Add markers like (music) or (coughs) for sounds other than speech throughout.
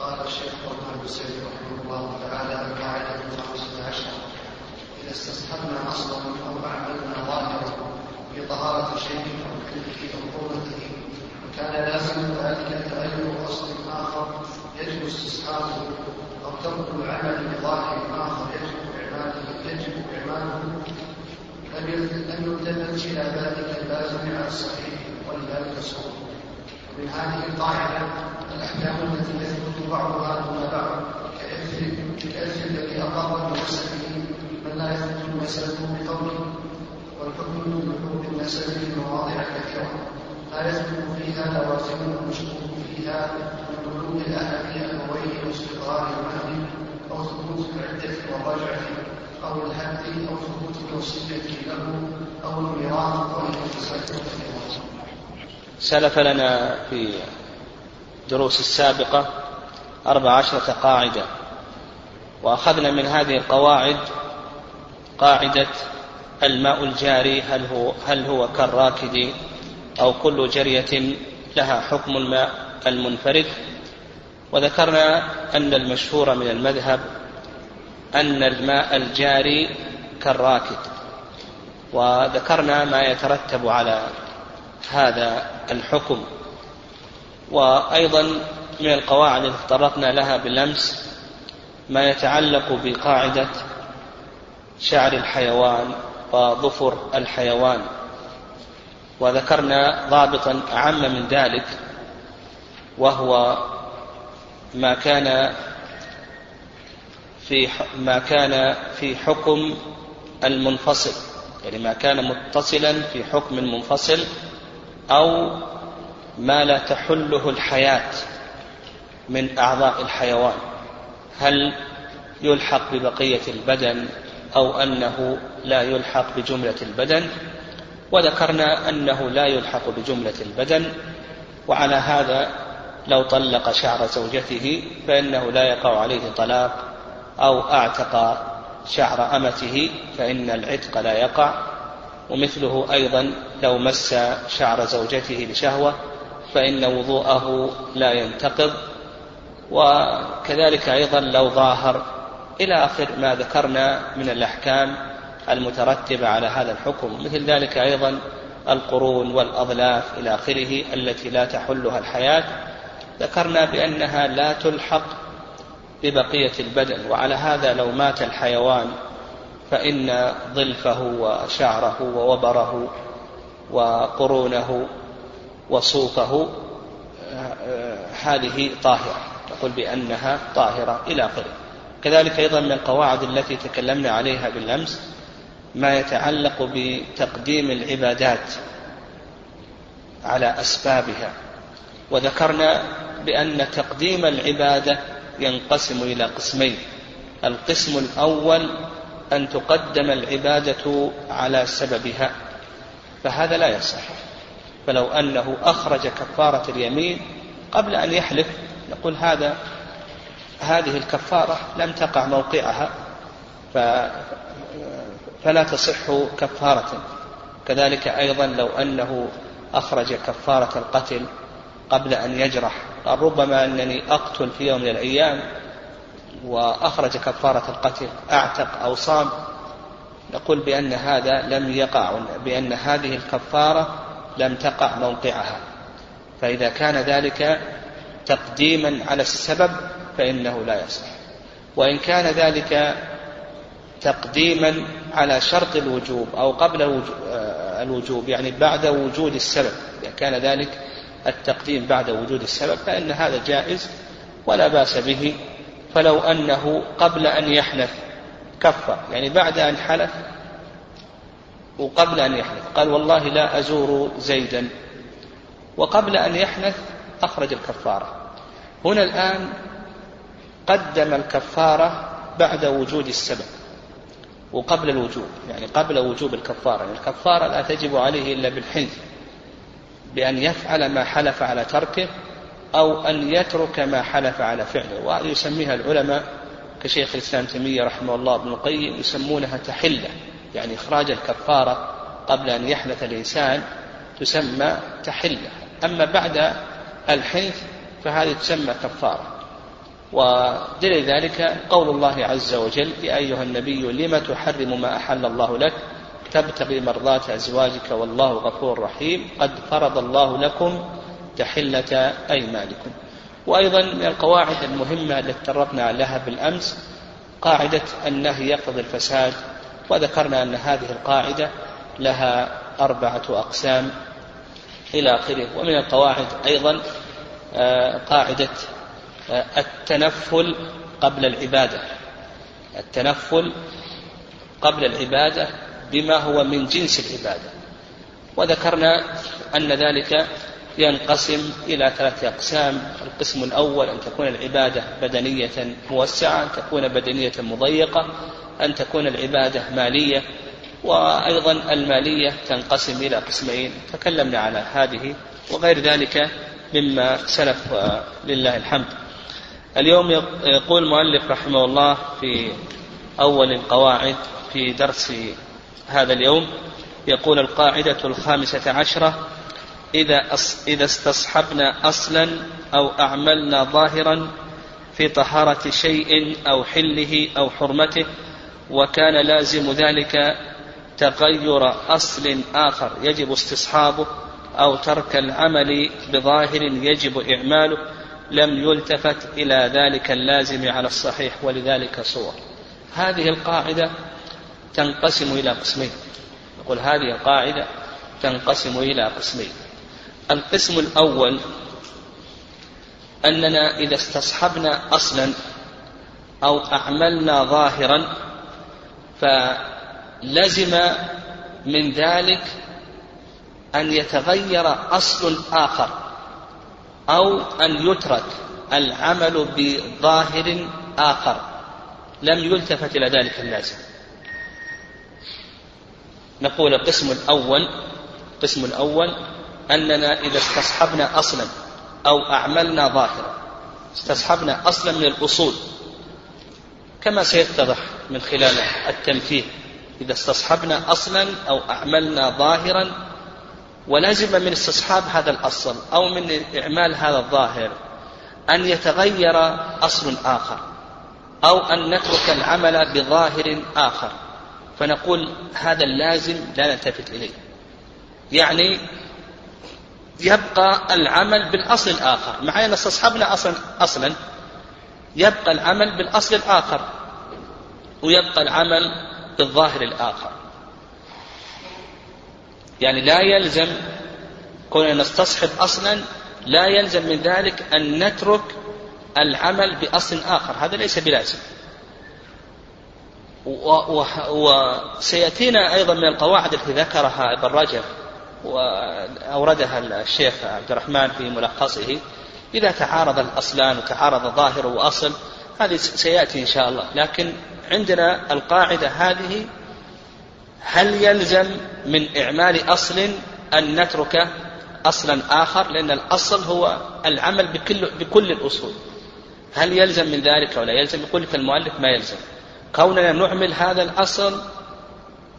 قال الشيخ عثمان بن سعيد رحمه الله تعالى القاعدة الخامسة عشر إذا استصحبنا أصلا أو أعملنا ظاهرا في طهارة شيء أو في عقوبته وكان لازم ذلك تغير أصل آخر يجب استصحابه أو ترك العمل بظاهر آخر يجب إعماله يجب إعماله. لم يلتفت إلى ذلك اللازم على الصحيح ولذلك سوء ومن هذه القاعدة الأحكام التي يثبت بعضها دون بعض كإرث الذي أقر بنسبه من لا يثبت نسبه بقوله والحكم بلحوم النسب في مواضع كثيرة. لا يثبت فيها لوازم المشكوك فيها من بلوغ الأهل أبويه واستقرار المهد أو ثبوت العدة والرجعة أو الحد أو ثبوت الوصية له أو الميراث أو الانتساب سلف لنا في الدروس السابقة أربع عشرة قاعدة وأخذنا من هذه القواعد قاعدة الماء الجاري هل هو هل هو كالراكد أو كل جرية لها حكم الماء المنفرد. وذكرنا أن المشهور من المذهب أن الماء الجاري كالراكد وذكرنا ما يترتب على هذا الحكم. وأيضا من القواعد التي تطرقنا لها بالأمس ما يتعلق بقاعدة شعر الحيوان وظفر الحيوان. وذكرنا ضابطا أعم من ذلك وهو ما كان في ما كان في حكم المنفصل. يعني ما كان متصلا في حكم منفصل أو ما لا تحله الحياة من أعضاء الحيوان. هل يلحق ببقية البدن أو أنه لا يلحق بجملة البدن؟ وذكرنا أنه لا يلحق بجملة البدن وعلى هذا لو طلق شعر زوجته فإنه لا يقع عليه طلاق أو أعتق شعر أمته فإن العتق لا يقع. ومثله أيضا لو مس شعر زوجته بشهوة فإن وضوءه لا ينتقض وكذلك أيضا لو ظاهر إلى آخر ما ذكرنا من الأحكام المترتبة على هذا الحكم مثل ذلك أيضا القرون والأظلاف إلى آخره التي لا تحلها الحياة ذكرنا بأنها لا تلحق ببقية البدن وعلى هذا لو مات الحيوان فإن ظلفه وشعره ووبره وقرونه وصوفه هذه طاهرة. نقول بأنها طاهرة إلى آخره. كذلك أيضا من القواعد التي تكلمنا عليها بالأمس ما يتعلق بتقديم العبادات على أسبابها. وذكرنا بأن تقديم العبادة ينقسم إلى قسمين. القسم الأول أن تقدم العبادة على سببها فهذا لا يصح. فلو أنه أخرج كفارة اليمين قبل أن يحلف نقول هذا هذه الكفارة لم تقع موقعها فلا تصح كفارة. كذلك أيضا لو أنه أخرج كفارة القتل قبل أن يجرح قال ربما أنني أقتل في يوم من الأيام وأخرج كفارة القتل أعتق أو صام نقول بأن هذا لم يقع بأن هذه الكفارة لم تقع موقعها. فإذا كان ذلك تقديما على السبب فإنه لا يصح. وإن كان ذلك تقديما على شرط الوجوب أو قبل الوجوب يعني بعد وجود السبب إذا كان ذلك التقديم بعد وجود السبب فإن هذا جائز ولا بأس به. فلو أنه قبل أن يحلف كفر يعني بعد أن حلف وقبل أن يحلف. قال والله لا أزور زيدا. وقبل أن يحنث أخرج الكفارة. هنا الآن قدم الكفارة بعد وجود السبب وقبل الوجوب يعني قبل وجوب الكفارة. يعني الكفارة لا تجب عليه إلا بالحنث بأن يفعل ما حلف على تركه أو أن يترك ما حلف على فعله. وهذه يسميها العلماء كشيخ الإسلام تيمية رحمه الله ابن القيم يسمونها تحلة. يعني إخراج الكفارة قبل أن يحدث الإنسان تسمى تحلة. أما بعد الحنث فهذه تسمى كفارة. ودليل ذلك قول الله عز وجل يا أيها النبي لم تحرم ما أحل الله لك؟ تبتغي مرضات أزواجك والله غفور رحيم. قد فرض الله لكم تحلة أيمانكم وأيضا من القواعد المهمة التي تطرقنا لها بالأمس قاعدة النهي يقتضي الفساد وذكرنا أن هذه القاعدة لها أربعة أقسام إلى آخره. ومن القواعد أيضا آه، قاعدة آه، التنفل قبل العبادة. التنفل قبل العبادة بما هو من جنس العبادة. وذكرنا أن ذلك ينقسم إلى ثلاثة أقسام. القسم الأول أن تكون العبادة بدنية موسعة أن تكون بدنية مضيقة أن تكون العبادة مالية وأيضا المالية تنقسم إلى قسمين. تكلمنا على هذه وغير ذلك مما سلف لله الحمد. اليوم يقول المؤلف رحمه الله في أول القواعد في درس هذا اليوم يقول القاعدة الخامسة عشرة إذا إذا استصحبنا أصلا أو أعملنا ظاهرا في طهارة شيء أو حله أو حرمته وكان لازم ذلك تغير أصل آخر يجب استصحابه أو ترك العمل بظاهر يجب إعماله لم يلتفت إلى ذلك اللازم على الصحيح ولذلك صور. هذه القاعدة تنقسم إلى قسمين. نقول هذه القاعدة تنقسم إلى قسمين. القسم الأول أننا إذا استصحبنا أصلا أو أعملنا ظاهرا فلزم من ذلك أن يتغير أصل آخر أو أن يترك العمل بظاهر آخر. لم يلتفت إلى ذلك اللازم نقول القسم الأول القسم الأول أننا إذا استصحبنا أصلا أو أعملنا ظاهرا استصحبنا أصلا من الأصول. كما سيتضح من خلال التمثيل إذا استصحبنا أصلا أو أعملنا ظاهرا ولازم من استصحاب هذا الأصل أو من إعمال هذا الظاهر أن يتغير أصل آخر أو أن نترك العمل بظاهر آخر. فنقول هذا اللازم لا نلتفت إليه. يعني يبقى العمل بالأصل الآخر. مع أن استصحبنا أصلا أصلا. يبقى العمل بالأصل الآخر ويبقى العمل بالظاهر الآخر. يعني لا يلزم كوننا نستصحب أصلا لا يلزم من ذلك أن نترك العمل بأصل آخر. هذا ليس بلازم. وسيأتينا أيضا من القواعد التي ذكرها ابن رجب. وأوردها الشيخ عبد الرحمن في ملخصه. إذا تعارض الأصلان وتعارض ظاهر وأصل هذه سيأتي إن شاء الله. لكن عندنا القاعدة هذه هل يلزم من إعمال أصل أن نترك أصلا آخر؟ لأن الأصل هو العمل بكل, بكل الأصول. هل يلزم من ذلك أو لا يلزم؟ يقول لك المؤلف ما يلزم. كوننا نعمل هذا الأصل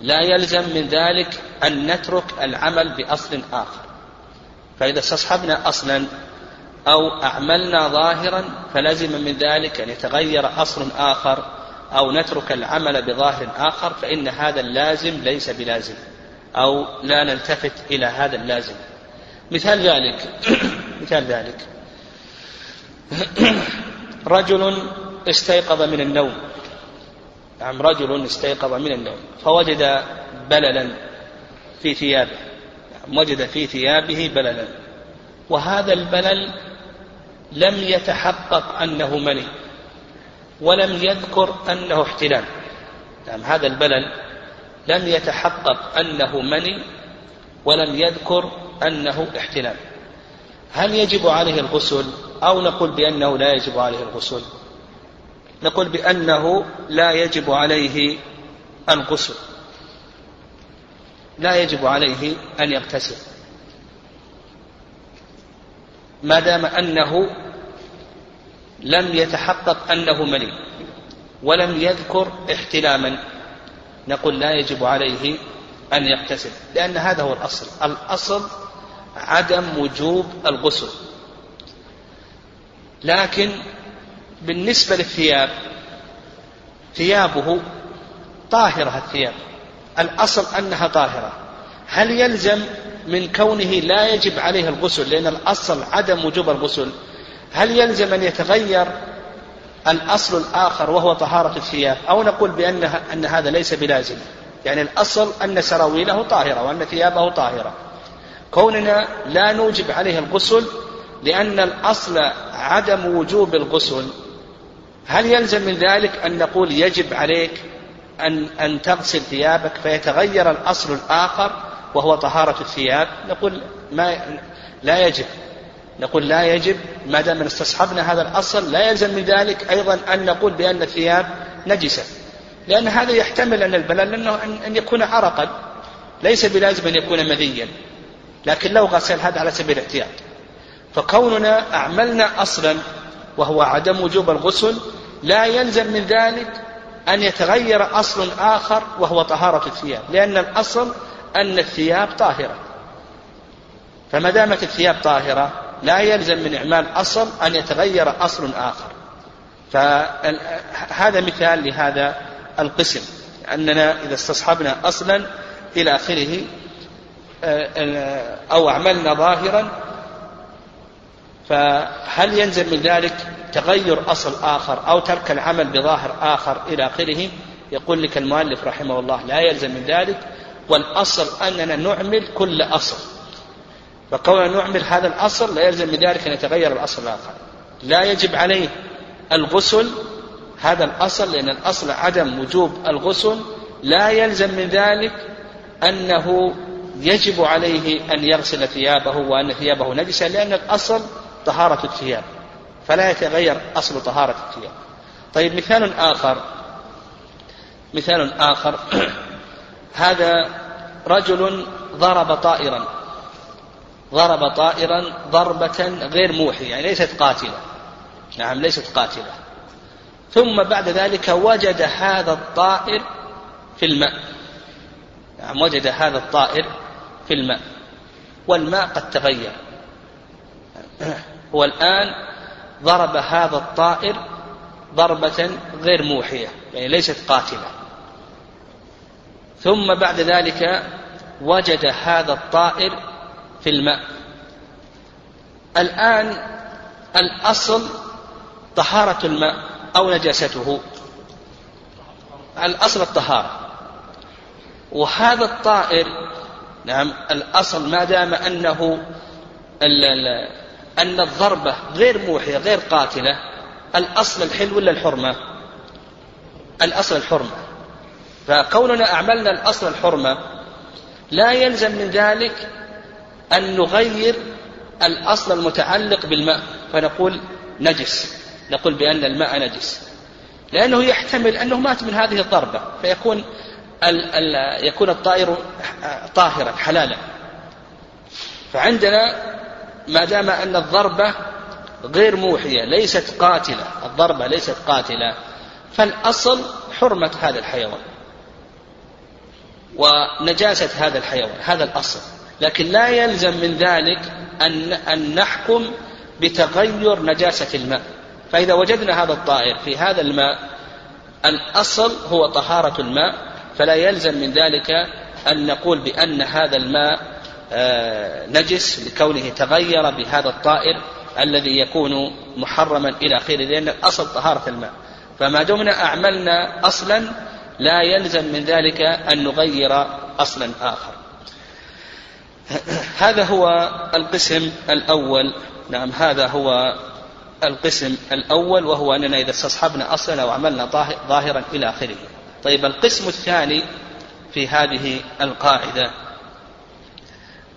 لا يلزم من ذلك أن نترك العمل بأصل آخر. فإذا استصحبنا أصلا أو أعملنا ظاهرا فلزم من ذلك أن يتغير أصل آخر أو نترك العمل بظاهر آخر فإن هذا اللازم ليس بلازم أو لا نلتفت إلى هذا اللازم. مثال ذلك (coughs) مثال ذلك. (coughs) رجل استيقظ من النوم. نعم رجل استيقظ من النوم فوجد بللا في ثيابه. نعم وجد في ثيابه بللا. وهذا البلل لم يتحقق أنه مني ولم يذكر أنه احتلام نعم هذا البلل لم يتحقق أنه مني ولم يذكر أنه احتلام هل يجب عليه الغسل؟ أو نقول بأنه لا يجب عليه الغسل؟ نقول بأنه لا يجب عليه الغسل لا يجب عليه أن يغتسل. ما دام أنه لم يتحقق أنه مني ولم يذكر احتلاما نقول لا يجب عليه أن يغتسل. لأن هذا هو الأصل. الأصل عدم وجوب الغسل لكن بالنسبة للثياب ثيابه طاهرة الثياب. الأصل أنها طاهرة. هل يلزم من كونه لا يجب عليه الغسل؟ لأن الأصل عدم وجوب الغسل. هل يلزم أن يتغير الأصل الآخر وهو طهارة الثياب؟ أو نقول بأنها أن هذا ليس بلازم. يعني الأصل أن سراويله طاهرة وأن ثيابه طاهرة. كوننا لا نوجب عليه الغسل لأن الأصل عدم وجوب الغسل هل يلزم من ذلك أن نقول يجب عليك أن أن تغسل ثيابك فيتغير الأصل الآخر وهو طهارة الثياب؟ نقول ما لا يجب. نقول لا يجب. ما دام استصحبنا هذا الأصل لا يلزم من ذلك أيضا أن نقول بأن الثياب نجسة. لأن هذا يحتمل أن البلل أنه أن يكون عرقا. ليس بلازم أن يكون مذيا. لكن لو غسل هذا على سبيل الاحتياط. فكوننا أعملنا أصلا وهو عدم وجوب الغسل لا يلزم من ذلك أن يتغير أصل آخر وهو طهارة الثياب لأن الأصل أن الثياب طاهرة. فما دامت الثياب طاهرة لا يلزم من إعمال أصل أن يتغير أصل آخر. فهذا مثال لهذا القسم أننا إذا استصحبنا أصلا إلى آخره أو أعملنا ظاهرا فهل ينزل من ذلك تغير أصل آخر أو ترك العمل بظاهر آخر إلى آخره؟ يقول لك المؤلف رحمه الله لا يلزم من ذلك والأصل أننا نعمل كل أصل. فكوننا نعمل هذا الأصل لا يلزم من ذلك أن يتغير الأصل الآخر. لا يجب عليه الغسل هذا الأصل لأن الأصل عدم وجوب الغسل. لا يلزم من ذلك أنه يجب عليه أن يغسل ثيابه وأن ثيابه نجسة لأن الأصل طهارة الثياب فلا يتغير أصل طهارة الثياب. طيب مثال آخر. مثال آخر. (clears throat) هذا رجل ضرب طائرا. ضرب طائرا ضربة غير موحية يعني ليست قاتلة. نعم ليست قاتلة. ثم بعد ذلك وجد هذا الطائر في الماء. نعم وجد هذا الطائر في الماء. والماء قد تغير. (clears throat) هو الآن ضرب هذا الطائر ضربة غير موحية يعني ليست قاتلة. ثم بعد ذلك وجد هذا الطائر في الماء. الآن الأصل طهارة الماء أو نجاسته. الأصل الطهارة. وهذا الطائر نعم الأصل ما دام أنه أن الضربة غير موحية غير قاتلة الأصل الحل ولا الحرمة؟ الأصل الحرمة. فكوننا أعملنا الأصل الحرمة لا يلزم من ذلك أن نغير الأصل المتعلق بالماء. فنقول نجس. نقول بأن الماء نجس. لأنه يحتمل أنه مات من هذه الضربة فيكون ال ال يكون الطائر طاهرا حلالا. فعندنا ما دام أن الضربة غير موحية ليست قاتلة الضربة ليست قاتلة فالأصل حرمة هذا الحيوان ونجاسة هذا الحيوان هذا الأصل. لكن لا يلزم من ذلك أن, أن نحكم بتغير نجاسة الماء. فإذا وجدنا هذا الطائر في هذا الماء الأصل هو طهارة الماء فلا يلزم من ذلك أن نقول بأن هذا الماء نجس لكونه تغير بهذا الطائر الذي يكون محرما إلى آخره لأن الأصل طهارة الماء. فما دمنا أعملنا أصلا لا يلزم من ذلك أن نغير أصلا آخر. (clears throat) هذا هو القسم الأول. نعم هذا هو القسم الأول وهو أننا إذا استصحبنا أصلا أو عملنا ظاهرا إلى آخره. طيب القسم الثاني في هذه القاعدة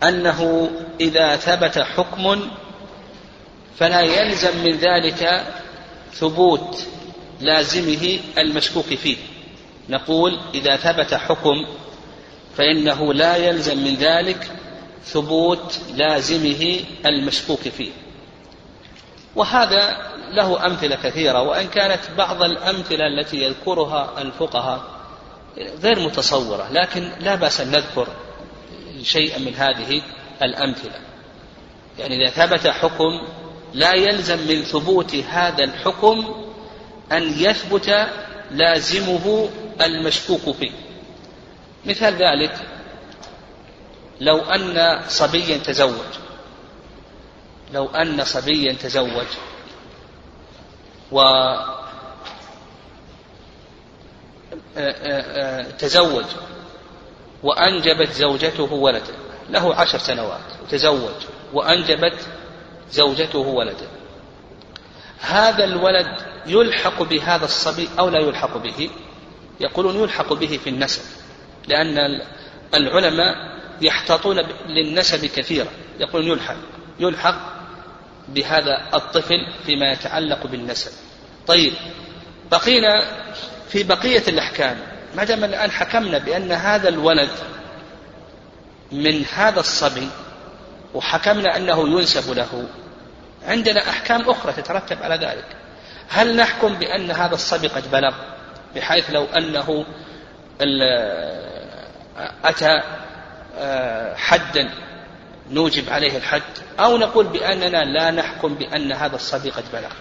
أنه إذا ثبت حكم فلا يلزم من ذلك ثبوت لازمه المشكوك فيه. نقول إذا ثبت حكم فإنه لا يلزم من ذلك ثبوت لازمه المشكوك فيه. وهذا له أمثلة كثيرة وإن كانت بعض الأمثلة التي يذكرها الفقهاء غير متصورة لكن لا بأس أن نذكر شيئا من هذه الأمثلة. يعني إذا ثبت حكم لا يلزم من ثبوت هذا الحكم أن يثبت لازمه المشكوك فيه. مثال ذلك لو أن صبيا تزوج لو أن صبيا تزوج و تزوج وأنجبت زوجته ولدا له عشر سنوات. تزوج. وأنجبت زوجته ولدا هذا الولد يلحق بهذا الصبي أو لا يلحق به؟ يقولون يلحق به في النسب. لأن العلماء يحتاطون للنسب كثيرا يقولون يلحق. يلحق بهذا الطفل فيما يتعلق بالنسب. طيب بقينا في بقية الأحكام. ما دام الآن حكمنا بأن هذا الولد من هذا الصبي وحكمنا أنه ينسب له عندنا أحكام أخرى تترتب على ذلك. هل نحكم بأن هذا الصبي قد بلغ؟ بحيث لو أنه أتى آه، حدا نوجب عليه الحد أو نقول بأننا لا نحكم بأن هذا الصبي قد بلغ.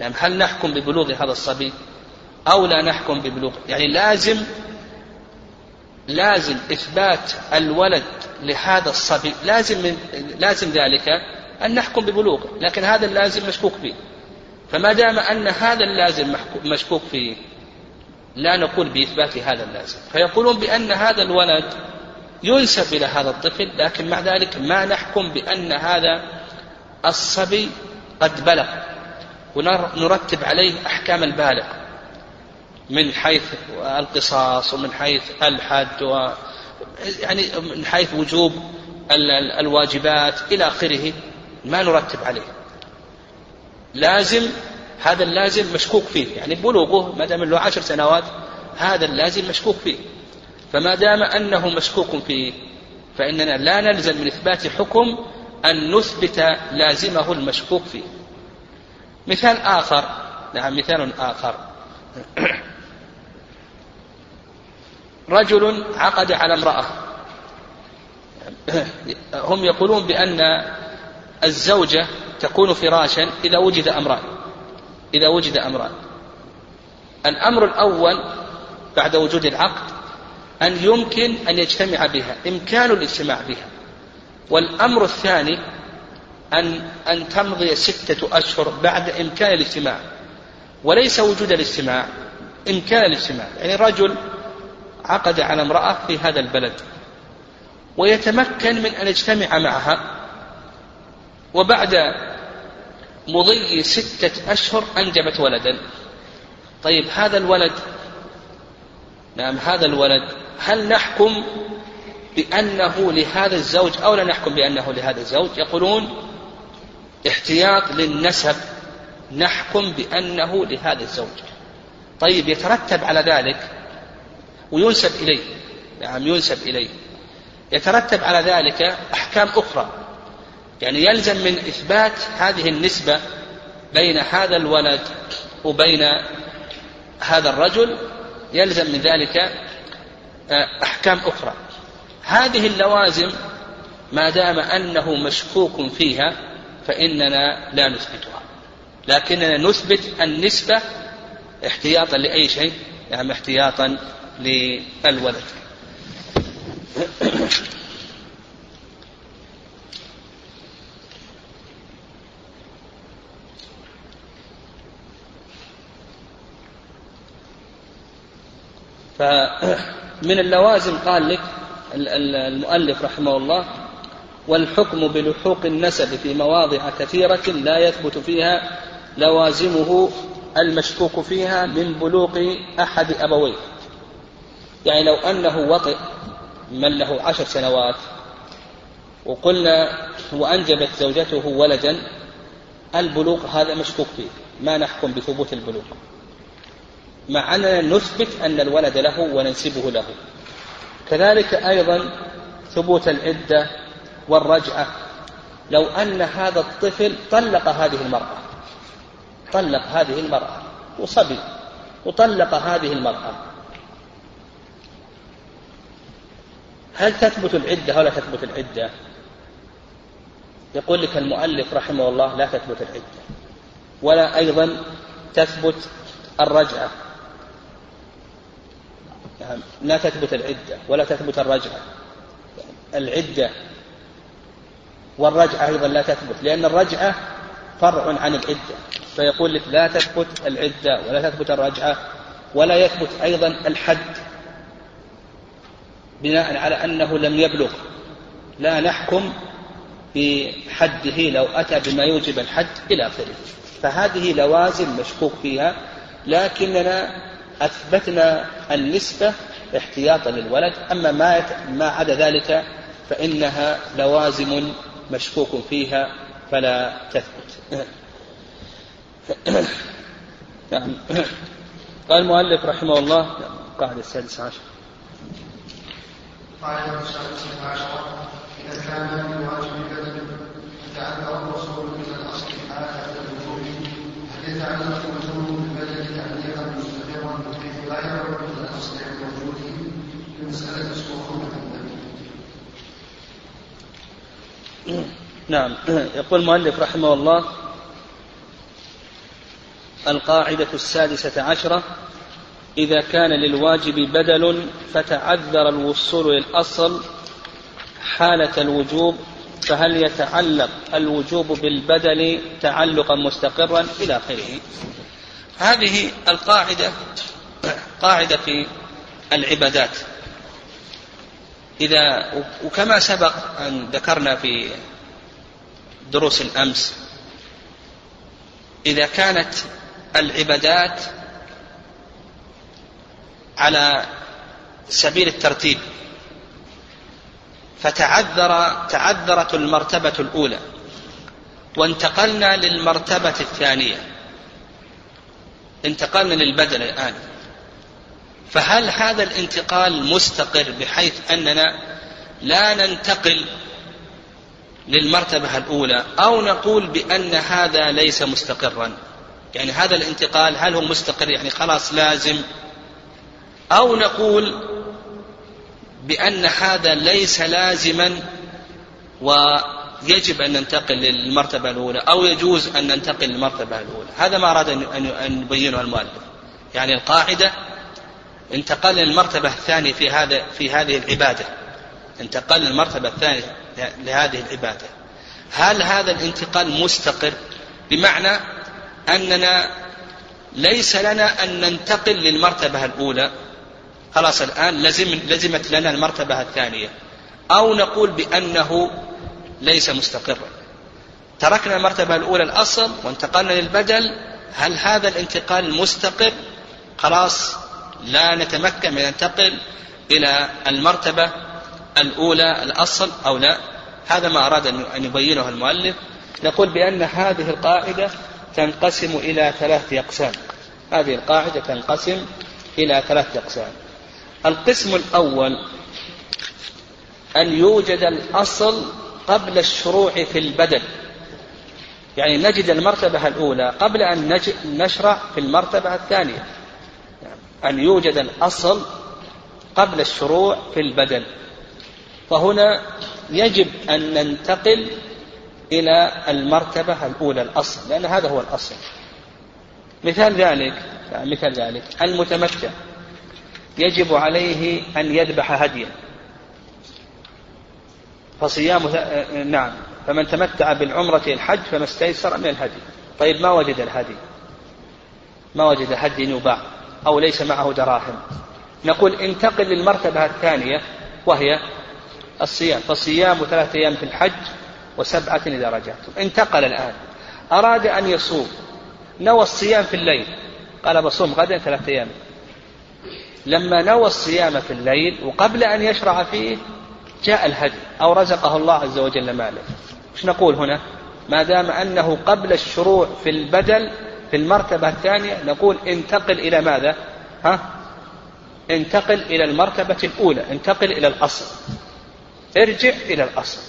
يعني هل نحكم ببلوغ هذا الصبي؟ أو لا نحكم ببلوغ. يعني لازم لازم إثبات الولد لهذا الصبي لازم من لازم ذلك أن نحكم ببلوغه لكن هذا اللازم مشكوك فيه. فما دام أن هذا اللازم مشكوك فيه لا نقول بإثبات هذا اللازم. فيقولون بأن هذا الولد ينسب إلى هذا الطفل لكن مع ذلك ما نحكم بأن هذا الصبي قد بلغ. ونرتب عليه أحكام البالغ. من حيث القصاص ومن حيث الحد و يعني من حيث وجوب الواجبات إلى آخره ما نرتب عليه. لازم هذا اللازم مشكوك فيه. يعني بلوغه ما دام له عشر سنوات هذا اللازم مشكوك فيه. فما دام أنه مشكوك فيه فإننا لا نلزم من إثبات حكم أن نثبت لازمه المشكوك فيه. مثال آخر نعم مثال آخر. (clears throat) رجل عقد على امرأة. هم يقولون بأن الزوجة تكون فراشا إذا وجد أمران. إذا وجد أمران. الأمر الأول بعد وجود العقد أن يمكن أن يجتمع بها إمكان الاجتماع بها. والأمر الثاني أن أن تمضي ستة أشهر بعد إمكان الاجتماع. وليس وجود الاجتماع إمكان الاجتماع. يعني رجل عقد على امرأة في هذا البلد ويتمكن من أن يجتمع معها. وبعد مضي ستة أشهر أنجبت ولدا. طيب هذا الولد نعم هذا الولد هل نحكم بأنه لهذا الزوج أو لا نحكم بأنه لهذا الزوج؟ يقولون احتياط للنسب نحكم بأنه لهذا الزوج. طيب يترتب على ذلك وينسب إليه. نعم ينسب إليه. يترتب على ذلك أحكام أخرى. يعني يلزم من إثبات هذه النسبة بين هذا الولد وبين هذا الرجل يلزم من ذلك آه، أحكام أخرى. هذه اللوازم ما دام أنه مشكوك فيها فإننا لا نثبتها. لكننا نثبت النسبة احتياطا لأي شيء. يعني احتياطا للولد. فمن اللوازم قال لك المؤلف رحمه الله والحكم بلحوق النسب في مواضع كثيرة لا يثبت فيها لوازمه المشكوك فيها من بلوغ أحد أبويه. يعني لو أنه وطئ من له عشر سنوات وقلنا وأنجبت زوجته ولدا البلوغ هذا مشكوك فيه. ما نحكم بثبوت البلوغ. مع أننا نثبت أن الولد له وننسبه له. كذلك أيضا ثبوت العدة والرجعة. لو أن هذا الطفل طلق هذه المرأة طلق هذه المرأة وصبي وطلق هذه المرأة. هل تثبت العدة أو لا تثبت العدة؟ يقول لك المؤلف رحمه الله لا تثبت العدة ولا أيضا تثبت الرجعة. يعني لا تثبت العدة ولا تثبت الرجعة. العدة والرجعة أيضا لا تثبت لأن الرجعة فرع عن العدة. فيقول لك لا تثبت العدة ولا تثبت الرجعة ولا يثبت أيضا الحد. بناء على أنه لم يبلغ. لا نحكم بحده لو أتى بما يوجب الحد إلى آخره. فهذه لوازم مشكوك فيها لكننا أثبتنا النسبة احتياطا للولد. أما ما ما عدا ذلك فإنها لوازم مشكوك فيها فلا تثبت. (coughs) نعم. قال المؤلف رحمه الله القاعدة السادسة عشر. قاعدة السادسة عشرة إذا كان من واجب بدل فتعذر الوصول إلى الأصل حالة الوجود هل يتعلق وجوب البدل تعليقا مستقرا بحيث لا يعود إلى الأصل الموجود في مسألة الصعوبة نعم. يقول المؤلف رحمه الله القاعدة السادسة عشرة إذا كان للواجب بدل فتعذر الوصول للأصل حالة الوجوب فهل يتعلق الوجوب بالبدل تعلقا مستقرا إلى آخره؟ هذه القاعدة قاعدة في العبادات. إذا وكما سبق أن ذكرنا في دروس الأمس إذا كانت العبادات على سبيل الترتيب. فتعذر تعذرت المرتبة الأولى وانتقلنا للمرتبة الثانية. انتقلنا للبدل الآن. فهل هذا الانتقال مستقر بحيث أننا لا ننتقل للمرتبة الأولى أو نقول بأن هذا ليس مستقرا؟ يعني هذا الانتقال هل هو مستقر؟ يعني خلاص لازم أو نقول بأن هذا ليس لازما ويجب أن ننتقل للمرتبة الأولى أو يجوز أن ننتقل للمرتبة الأولى. هذا ما أراد أن يبينه المؤلف. يعني القاعدة انتقل للمرتبة الثانية في هذا في هذه العبادة. انتقل للمرتبة الثانية لهذه العبادة. هل هذا الانتقال مستقر؟ بمعنى أننا ليس لنا أن ننتقل للمرتبة الأولى خلاص الآن لزم لزمت لنا المرتبة الثانية. أو نقول بأنه ليس مستقرا. تركنا المرتبة الأولى الأصل وانتقلنا للبدل. هل هذا الانتقال مستقر؟ خلاص لا نتمكن من ننتقل إلى المرتبة الأولى الأصل أو لا. هذا ما أراد أن يبينه المؤلف. نقول بأن هذه القاعدة تنقسم إلى ثلاثة أقسام. هذه القاعدة تنقسم إلى ثلاثة أقسام. القسم الأول أن يوجد الأصل قبل الشروع في البدل يعني نجد المرتبة الأولى قبل أن نشرع في المرتبة الثانية. أن يوجد الأصل قبل الشروع في البدل فهنا يجب أن ننتقل إلى المرتبة الأولى الأصل لأن هذا هو الأصل. مثال ذلك مثال ذلك المتمتع. يجب عليه أن يذبح هديا. فصيام نعم. فمن تمتع بالعمرة الحج فما استيسر من الهدي. طيب ما وجد الهدي؟ ما وجد هدي يباع أو ليس معه دراهم. نقول انتقل للمرتبة الثانية وهي الصيام. فصيام ثلاثة أيام في الحج وسبعة إذا رجعتم. انتقل الآن. أراد أن يصوم. نوى الصيام في الليل. قال بصوم غدا ثلاثة أيام. لما نوى الصيام في الليل وقبل أن يشرع فيه جاء الهدي أو رزقه الله عز وجل ماله. إيش نقول هنا؟ ما دام أنه قبل الشروع في البدل في المرتبة الثانية نقول انتقل إلى ماذا؟ ها؟ انتقل إلى المرتبة الأولى انتقل إلى الأصل. ارجع إلى الأصل.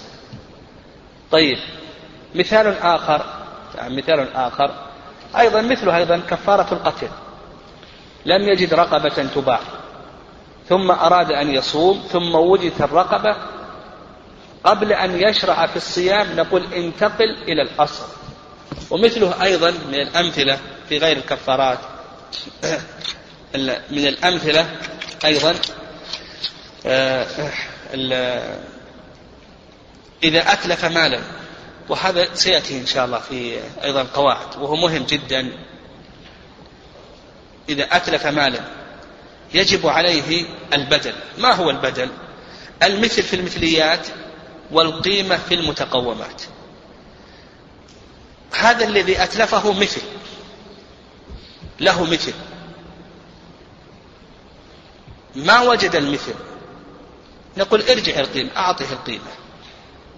طيب مثال آخر مثال آخر. أيضا مثله أيضا كفارة القتل. لم يجد رقبة تباع. ثم أراد أن يصوم ثم وجدت الرقبة. قبل أن يشرع في الصيام نقول انتقل إلى الأصل. ومثله أيضا من الأمثلة في غير الكفارات. من الأمثلة أيضا آه، إذا أتلف مالا وهذا سيأتي إن شاء الله في أيضا قواعد وهو مهم جدا. إذا أتلف مالا يجب عليه البدل. ما هو البدل؟ المثل في المثليات والقيمة في المتقومات. هذا الذي أتلفه مثل. له مثل. ما وجد المثل؟ نقول ارجع القيمة أعطه القيمة.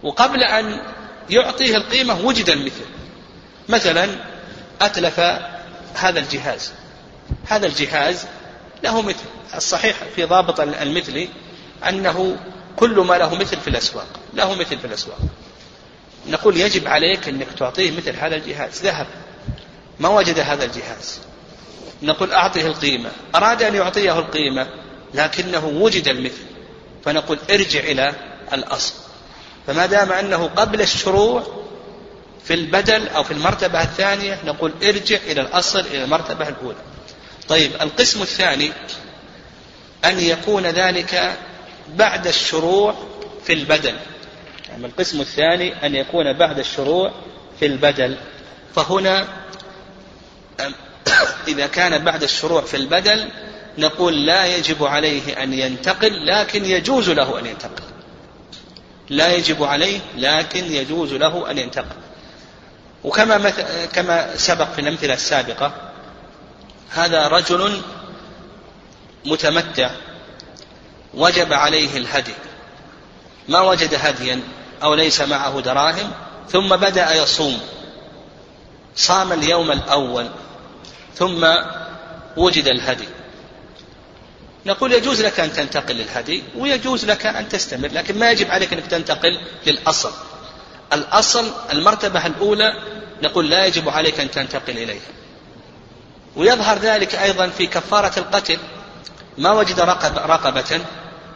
وقبل أن يعطيه القيمة وجد المثل. مثلا أتلف هذا الجهاز. هذا الجهاز له مثل الصحيح في ضابط المثلي أنه كل ما له مثل في الأسواق له مثل في الأسواق. نقول يجب عليك أنك تعطيه مثل هذا الجهاز. ذهب ما وجد هذا الجهاز. نقول أعطيه القيمة. أراد أن يعطيه القيمة لكنه وجد المثل. فنقول ارجع إلى الأصل. فما دام أنه قبل الشروع في البدل أو في المرتبة الثانية نقول ارجع إلى الأصل إلى المرتبة الأولى. طيب القسم الثاني أن يكون ذلك بعد الشروع في البدل يعني القسم الثاني أن يكون بعد الشروع في البدل. فهنا (coughs) إذا كان بعد الشروع في البدل نقول لا يجب عليه أن ينتقل لكن يجوز له أن ينتقل. لا يجب عليه لكن يجوز له أن ينتقل. وكما مثل كما سبق في الأمثلة السابقة هذا رجل متمتع وجب عليه الهدي. ما وجد هديا أو ليس معه دراهم ثم بدأ يصوم. صام اليوم الأول ثم وجد الهدي. نقول يجوز لك أن تنتقل للهدي ويجوز لك أن تستمر لكن ما يجب عليك أنك تنتقل للأصل. الأصل المرتبة الأولى نقول لا يجب عليك أن تنتقل إليها. ويظهر ذلك أيضا في كفارة القتل. ما وجد رقب رقبة.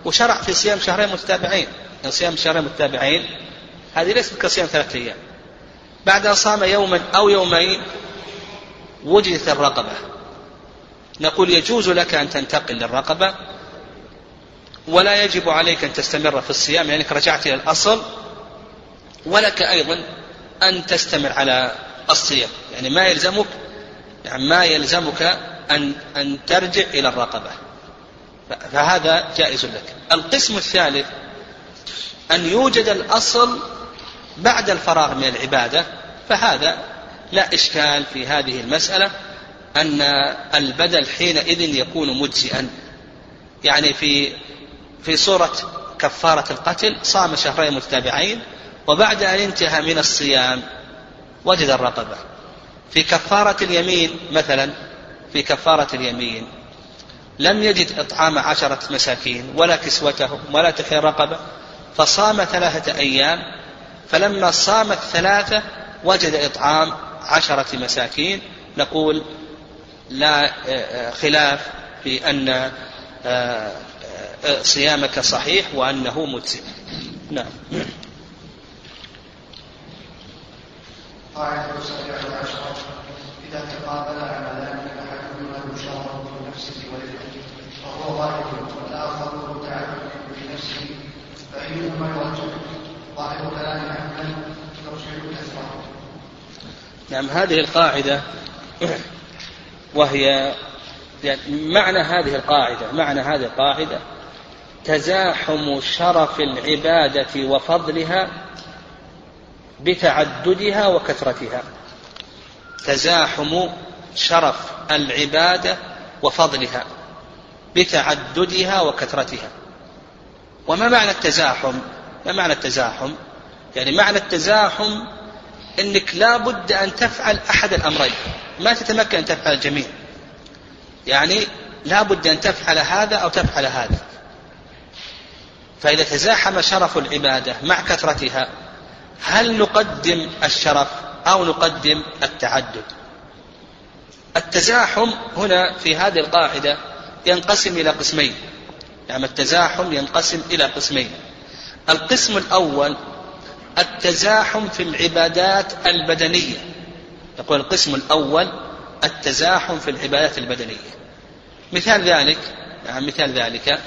وشرع في صيام شهرين متتابعين. يعني صيام شهرين متتابعين. هذه ليست كصيام ثلاثة أيام. بعد أن صام يوما أو يومين وجدت الرقبة. نقول يجوز لك أن تنتقل للرقبة. ولا يجب عليك أن تستمر في الصيام لأنك يعني رجعت إلى الأصل. ولك أيضا أن تستمر على الصيام. يعني ما يلزمك يعني ما يلزمك أن أن ترجع إلى الرقبة. فهذا جائز لك. القسم الثالث أن يوجد الأصل بعد الفراغ من العبادة. فهذا لا إشكال في هذه المسألة أن البدل حينئذ يكون مجزئا. يعني في في صورة كفارة القتل صام شهرين متتابعين وبعد أن انتهى من الصيام وجد الرقبة. في كفارة اليمين مثلا في كفارة اليمين لم يجد إطعام عشرة مساكين ولا كسوتهم ولا تحرير رقبة فصام ثلاثة أيام فلما صام الثلاثة وجد إطعام عشرة مساكين. نقول لا آه، آه، خلاف في أن آه، صيامك صحيح وأنه مجزئ. نعم قاعدة السابعة عشرة إذا تقابل عملان أحدهما المشاركة في نفسه ولده وهو واحد والآخر متعدد في نفسه فأيهما يرجح ظاهر كلام أحمد يرجح كثرة. نعم هذه القاعدة وهي يعني معنى هذه القاعدة معنى هذه القاعدة تزاحم شرف العبادة وفضلها بتعددها وكثرتها. تزاحم شرف العبادة وفضلها بتعددها وكثرتها. وما معنى التزاحم؟ ما معنى التزاحم؟ يعني معنى التزاحم إنك لا بد أن تفعل أحد الأمرين ما تتمكن أن تفعل الجميع. يعني لا بد أن تفعل هذا أو تفعل هذا. فإذا تزاحم شرف العبادة مع كثرتها هل نقدم الشرف؟ أو نقدم التعدد. التزاحم هنا في هذه القاعدة ينقسم إلى قسمين. يعني التزاحم ينقسم إلى قسمين. القسم الأول التزاحم في العبادات البدنية. يقول القسم الأول التزاحم في العبادات البدنية. مثال ذلك يعني مثال ذلك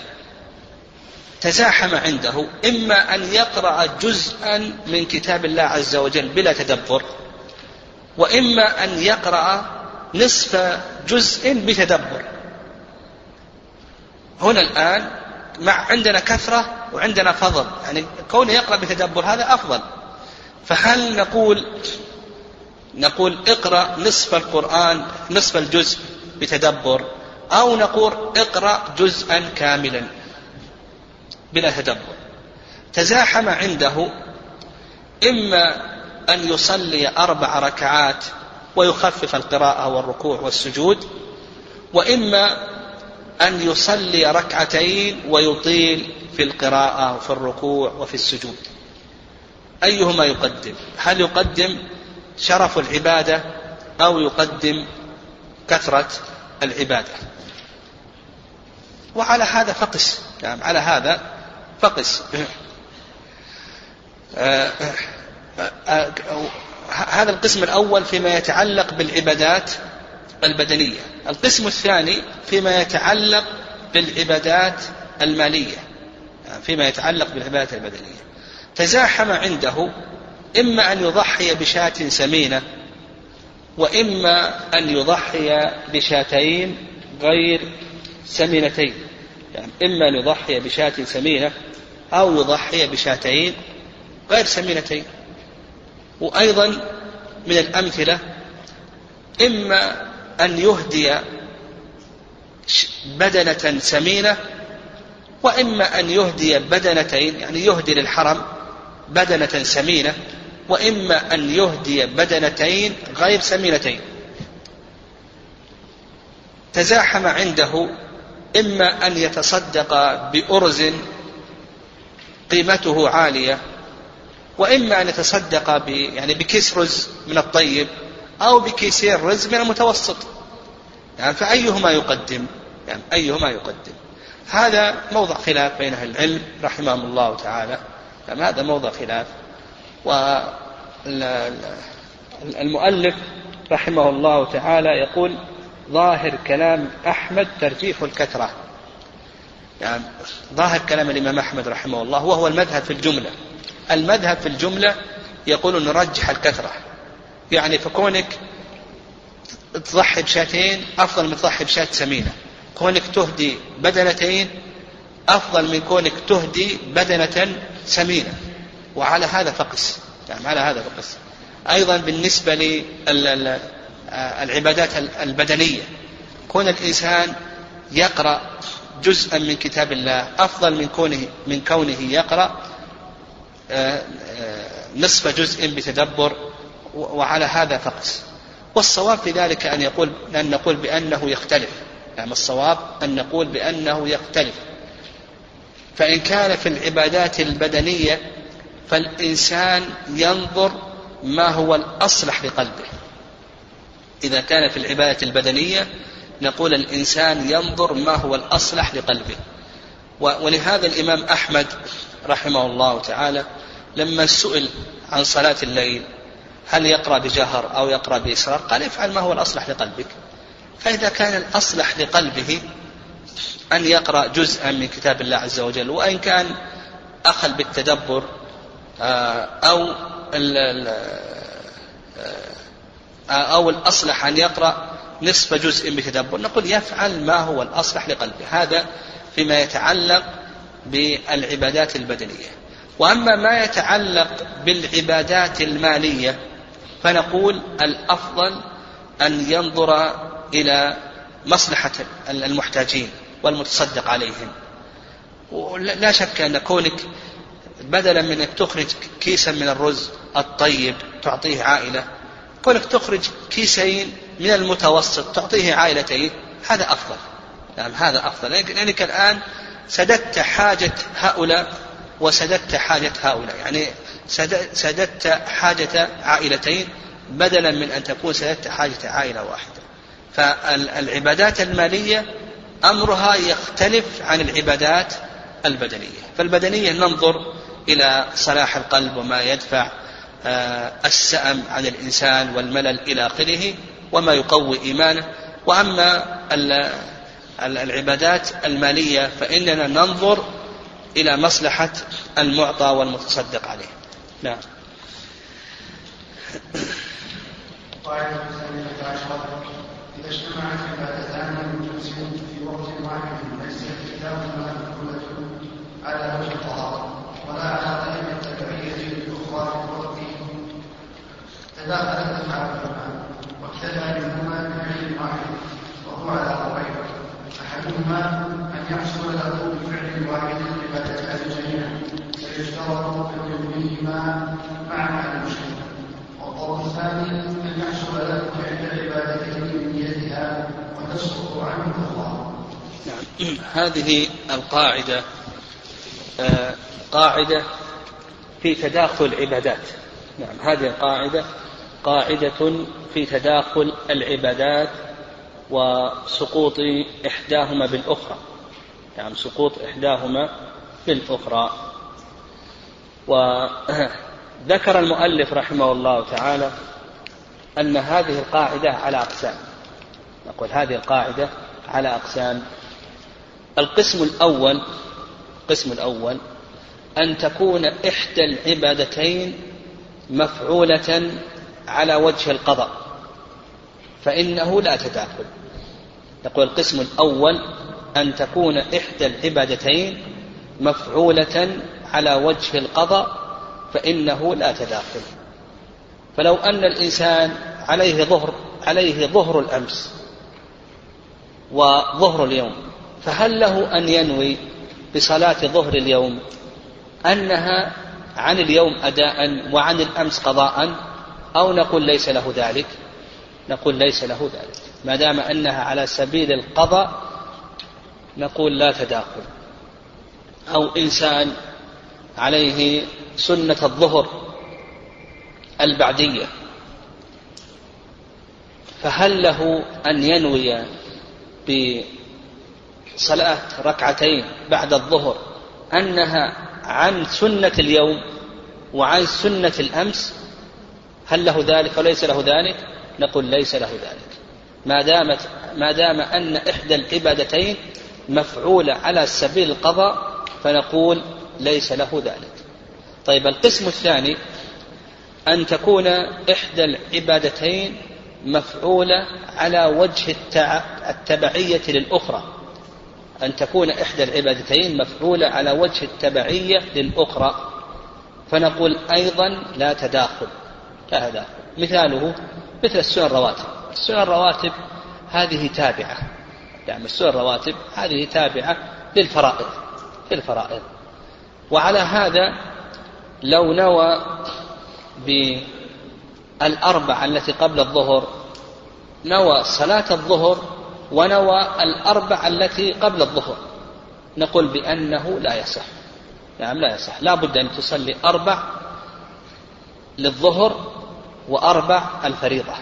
تزاحم عنده إما أن يقرأ جزءا من كتاب الله عز وجل بلا تدبر وإما أن يقرأ نصف جزء بتدبر. هنا الآن مع عندنا كثرة وعندنا فضل. يعني كونه يقرأ بتدبر هذا أفضل. فهل نقول نقول اقرأ نصف القرآن نصف الجزء بتدبر أو نقول اقرأ جزءا كاملا بلا تدبر؟ تزاحم عنده إما أن يصلي أربع ركعات ويخفف القراءة والركوع والسجود وإما أن يصلي ركعتين ويطيل في القراءة وفي الركوع وفي السجود. أيهما يقدم؟ هل يقدم شرف العبادة أو يقدم كثرة العبادة؟ وعلى هذا فقس نعم على هذا فقس. (clears throat) آه، هذا القسم الأول فيما يتعلق بالعبادات البدنية. القسم الثاني فيما يتعلق بالعبادات المالية فيما يتعلق بالعبادات البدنية. تزاحم عنده إما أن يضحي بشاة سمينة وإما أن يضحي بشاتين غير سمينتين. يعني إما أن يضحي بشاة سمينة أو يضحي بشاتين غير سمينتين. وأيضا من الأمثلة إما أن يهدي بدنة سمينة وإما أن يهدي بدنتين يعني يهدي للحرم بدنة سمينة وإما أن يهدي بدنتين غير سمينتين. تزاحم عنده إما أن يتصدق بأرز قيمته عالية وإما أن يتصدق ب يعني بكيس رز من الطيب أو بكيسين رز من المتوسط. يعني فأيهما يقدم؟ يعني أيهما يقدم؟ هذا موضع خلاف بين أهل العلم رحمهم الله تعالى. يعني هذا موضع خلاف. والمؤلف رحمه الله تعالى يقول ظاهر كلام أحمد ترجيح الكثرة. يعني ظاهر كلام الإمام أحمد رحمه الله وهو المذهب في الجملة. المذهب في الجملة يقول نرجح الكثرة. يعني فكونك تضحي بشاتين أفضل من تضحي بشاة سمينة. كونك تهدي بدنتين أفضل من كونك تهدي بدنة سمينة. وعلى هذا فقس. يعني على هذا فقس. أيضا بالنسبة للعبادات البدنية. كون الإنسان يقرأ جزءا من كتاب الله أفضل من كونه من كونه يقرأ آه، آه، نصف جزء بتدبر وعلى هذا فقس والصواب في ذلك أن يقول أن نقول بأنه يختلف. يعني الصواب أن نقول بأنه يختلف. فإن كان في العبادات البدنية فالإنسان ينظر ما هو الأصلح لقلبه إذا كان في العبادة البدنية نقول الإنسان ينظر ما هو الأصلح لقلبه. ولهذا الإمام أحمد رحمه الله تعالى لما سئل عن صلاة الليل هل يقرأ بجهر أو يقرأ بإسرار؟ قال افعل ما هو الأصلح لقلبك. فإذا كان الأصلح لقلبه أن يقرأ جزءا من كتاب الله عز وجل وإن كان أخل بالتدبر آه، أو آه، أو الأصلح أن يقرأ نصف جزء بتدبر نقول يفعل ما هو الأصلح لقلبه. هذا فيما يتعلق بالعبادات البدنية. وأما ما يتعلق بالعبادات المالية فنقول الأفضل أن ينظر إلى مصلحة المحتاجين والمتصدق عليهم. لا شك أن كونك بدلا من أنك تخرج كيسا من الرز الطيب تعطيه عائلة كونك تخرج كيسين من المتوسط تعطيه عائلتين هذا أفضل. نعم هذا أفضل. لأنك الآن سددت حاجة هؤلاء وسددت حاجة هؤلاء. يعني سددت حاجة عائلتين بدلا من أن تكون سددت حاجة عائلة واحدة. فالعبادات المالية أمرها يختلف عن العبادات البدنية. فالبدنية ننظر إلى صلاح القلب وما يدفع آه، السأم عن الإنسان والملل إلى آخره وما يقوي إيمانه. وأما العبادات المالية فإننا ننظر إلى مصلحة المعطى والمتصدق عليه. نعم. قاعدة الثانية عشرة إذا اجتمعت عبادتان من في وقت واحد كلاهما على وجه ولا في منهما بفعل واحد وهو على قولين أحدهما أن يحصل له بفعل واحد العبادتان جميعا فيشترط بحكمهما مع معنى المشكلة. والقول الثاني أن يحصل له فعل عبادته بنيتها وتسقط عنه أخرى نعم. هذه القاعدة آه قاعدة في تداخل العبادات. نعم. هذه القاعدة قاعدة في تداخل العبادات وسقوط إحداهما بالأخرى. نعم سقوط إحداهما بالأخرى. وذكر المؤلف رحمه الله تعالى أن هذه القاعدة على أقسام. نقول هذه القاعدة على أقسام. القسم الأول القسم الأول أن تكون إحدى العبادتين مفعولة على وجه القضاء فإنه لا تداخل. يقول القسم الأول أن تكون إحدى العبادتين مفعولة على وجه القضاء فإنه لا تداخل. فلو أن الإنسان عليه ظهر عليه ظهر الأمس وظهر اليوم فهل له أن ينوي بصلاة ظهر اليوم أنها عن اليوم أداء وعن الأمس قضاء؟ أو نقول ليس له ذلك؟ نقول ليس له ذلك. ما دام أنها على سبيل القضاء نقول لا تداخل. أو إنسان عليه سنة الظهر البعدية. فهل له أن ينوي بصلاة ركعتين بعد الظهر أنها عن سنة اليوم وعن سنة الأمس؟ هل له ذلك وليس له ذلك؟ نقول ليس له ذلك. ما دامت ما دام أن إحدى العبادتين مفعولة على سبيل القضاء فنقول ليس له ذلك. طيب القسم الثاني أن تكون إحدى العبادتين مفعولة على وجه التبعية للأخرى. أن تكون إحدى العبادتين مفعولة على وجه التبعية للأخرى. فنقول أيضا لا تداخل لا تداخل. مثاله مثل السنن الرواتب. السنن الرواتب هذه تابعة. يعني السنن الرواتب هذه تابعة للفرائض للفرائض. وعلى هذا لو نوى بالأربع التي قبل الظهر نوى صلاة الظهر ونوى الأربع التي قبل الظهر نقول بأنه لا يصح. نعم لا يصح. لا بد أن تصلي أربع للظهر وأربع الفريضة.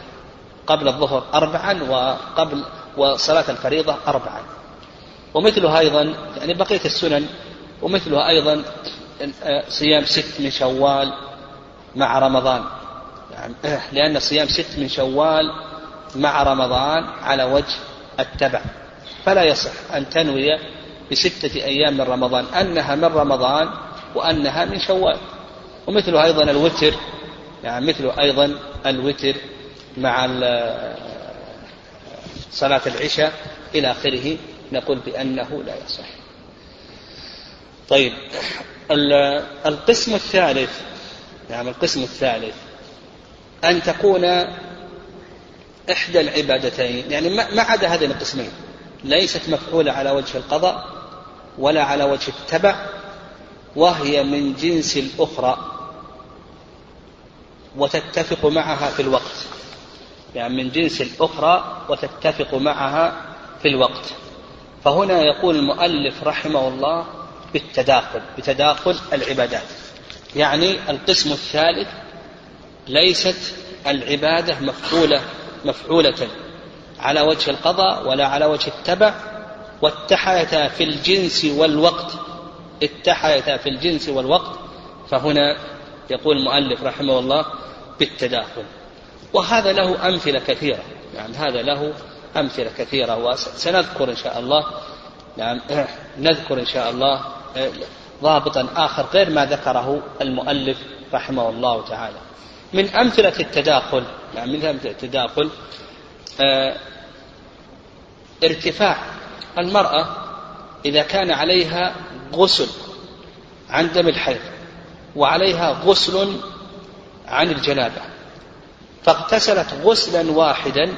قبل الظهر أربعا وقبل وصلاة الفريضة أربعا. ومثلها أيضا يعني بقية السنن ومثلها أيضا صيام ست من شوال مع رمضان. يعني (clears throat) لأن صيام ست من شوال مع رمضان على وجه التبع. فلا يصح أن تنوي بستة أيام من رمضان أنها من رمضان وأنها من شوال. ومثلها أيضا الوتر. يعني مثل أيضا الوتر مع صلاة العشاء إلى آخره. نقول بأنه لا يصح. طيب القسم الثالث نعم القسم الثالث أن تكون إحدى العبادتين يعني ما عدا هذين القسمين ليست مفعولة على وجه القضاء ولا على وجه التبع وهي من جنس الأخرى وتتفق معها في الوقت يعني من جنس الأخرى وتتفق معها في الوقت. فهنا يقول المؤلف رحمه الله بالتداخل بتداخل العبادات. يعني القسم الثالث ليست العبادة مفعولة مفعولة على وجه القضاء ولا على وجه التبع. واتحدتا في الجنس والوقت اتحدتا في الجنس والوقت. فهنا يقول المؤلف رحمه الله بالتداخل. وهذا له أمثلة كثيرة. يعني هذا له أمثلة كثيرة. وسنذكر إن شاء الله. نعم نذكر إن شاء الله ضابطا آخر غير ما ذكره المؤلف رحمه الله تعالى. من أمثلة التداخل يعني من أمثلة التداخل آه ارتفاع المرأة إذا كان عليها غسل عن دم الحيض وعليها غسل عن الجنابة. فاغتسلت غسلا واحدا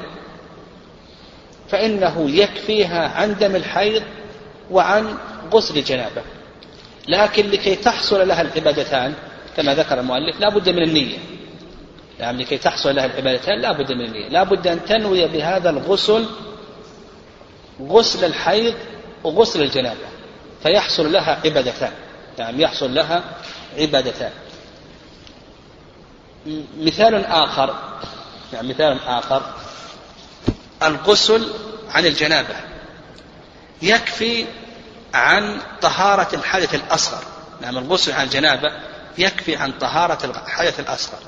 فإنه يكفيها عن دم الحيض وعن غسل الجنابة. لكن لكي تحصل لها العبادتان كما ذكر المؤلف لا بد من النية. يعني لكي تحصل لها العبادتان لا بد من النية. لا بد أن تنوي بهذا الغسل غسل الحيض وغسل الجنابة. فيحصل لها عبادتان. يعني يحصل لها عبادتان. مثال آخر. يعني مثال آخر. الغسل عن الجنابة. يكفي عن طهارة الحدث الأصغر. نعم الغسل عن الجنابة يكفي عن طهارة الحدث الأصغر.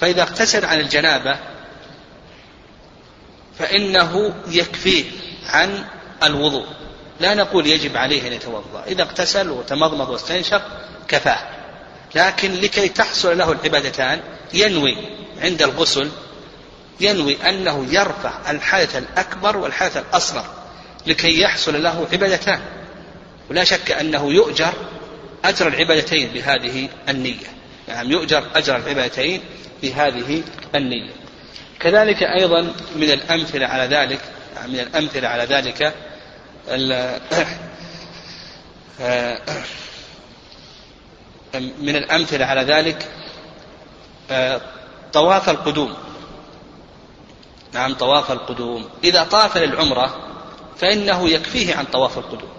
فإذا اغتسل عن الجنابة فإنه يكفيه عن الوضوء. لا نقول يجب عليه أن يتوضأ. إذا اغتسل وتمضمض واستنشق كفاه. لكن لكي تحصل له العبادتان ينوي عند الغسل ينوي أنه يرفع الحدث الأكبر والحدث الأصغر لكي يحصل له عبادتان. ولا شك أنه يؤجر أجر العبادتين بهذه النية. يعني يؤجر أجر العبادتين بهذه النية. كذلك أيضا من الأمثلة على ذلك يعني من الأمثلة على ذلك من الأمثلة على ذلك طواف القدوم. نعم طواف القدوم. إذا طاف للعمرة فإنه يكفيه عن طواف القدوم.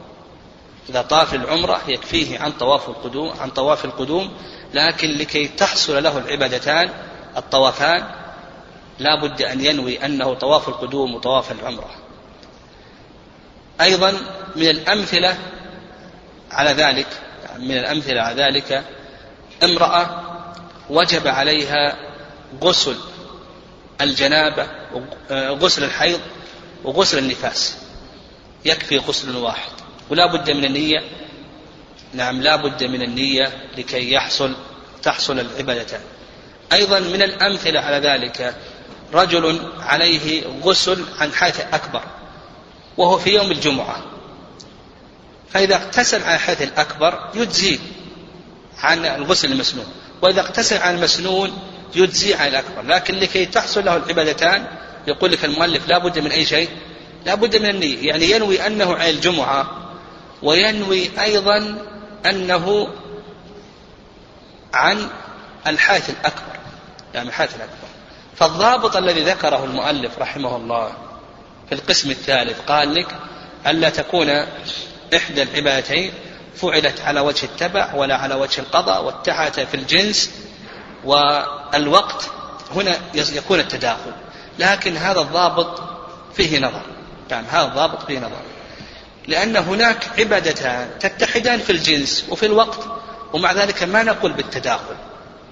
إذا طاف العمرة يكفيه عن طواف القدوم عن طواف القدوم لكن لكي تحصل له العبادتان الطوافان لا بد أن ينوي أنه طواف القدوم وطواف العمرة. أيضا من الأمثلة على ذلك من الأمثلة على ذلك امرأة وجب عليها غسل الجنابة غسل الحيض وغسل النفاس. يكفي غسل واحد. ولا بد من النية. نعم لا بد من النية لكي يحصل تحصل العبادتان أيضا من الأمثلة على ذلك رجل عليه غسل عن حيث أكبر وهو في يوم الجمعة. فإذا اغتسل عن الحدث الأكبر يجزي عن الغسل المسنون وإذا اغتسل عن المسنون يجزي عن الأكبر. لكن لكي تحصل له العبادتان يقول لك المؤلف لا بد من أي شيء؟ لا بد من النية. يعني ينوي أنه على الجمعة وينوي أيضا أنه عن الحادث الأكبر يعني الحادث الأكبر. فالضابط الذي ذكره المؤلف رحمه الله في القسم الثالث قال لك ألا تكون إحدى العبادتين فعلت على وجه التبع ولا على وجه القضاء واتحدت في الجنس والوقت هنا يكون التداخل. لكن هذا الضابط فيه نظر يعني هذا الضابط فيه نظر. لأن هناك عبادتان تتحدان في الجنس وفي الوقت ومع ذلك ما نقول بالتداخل.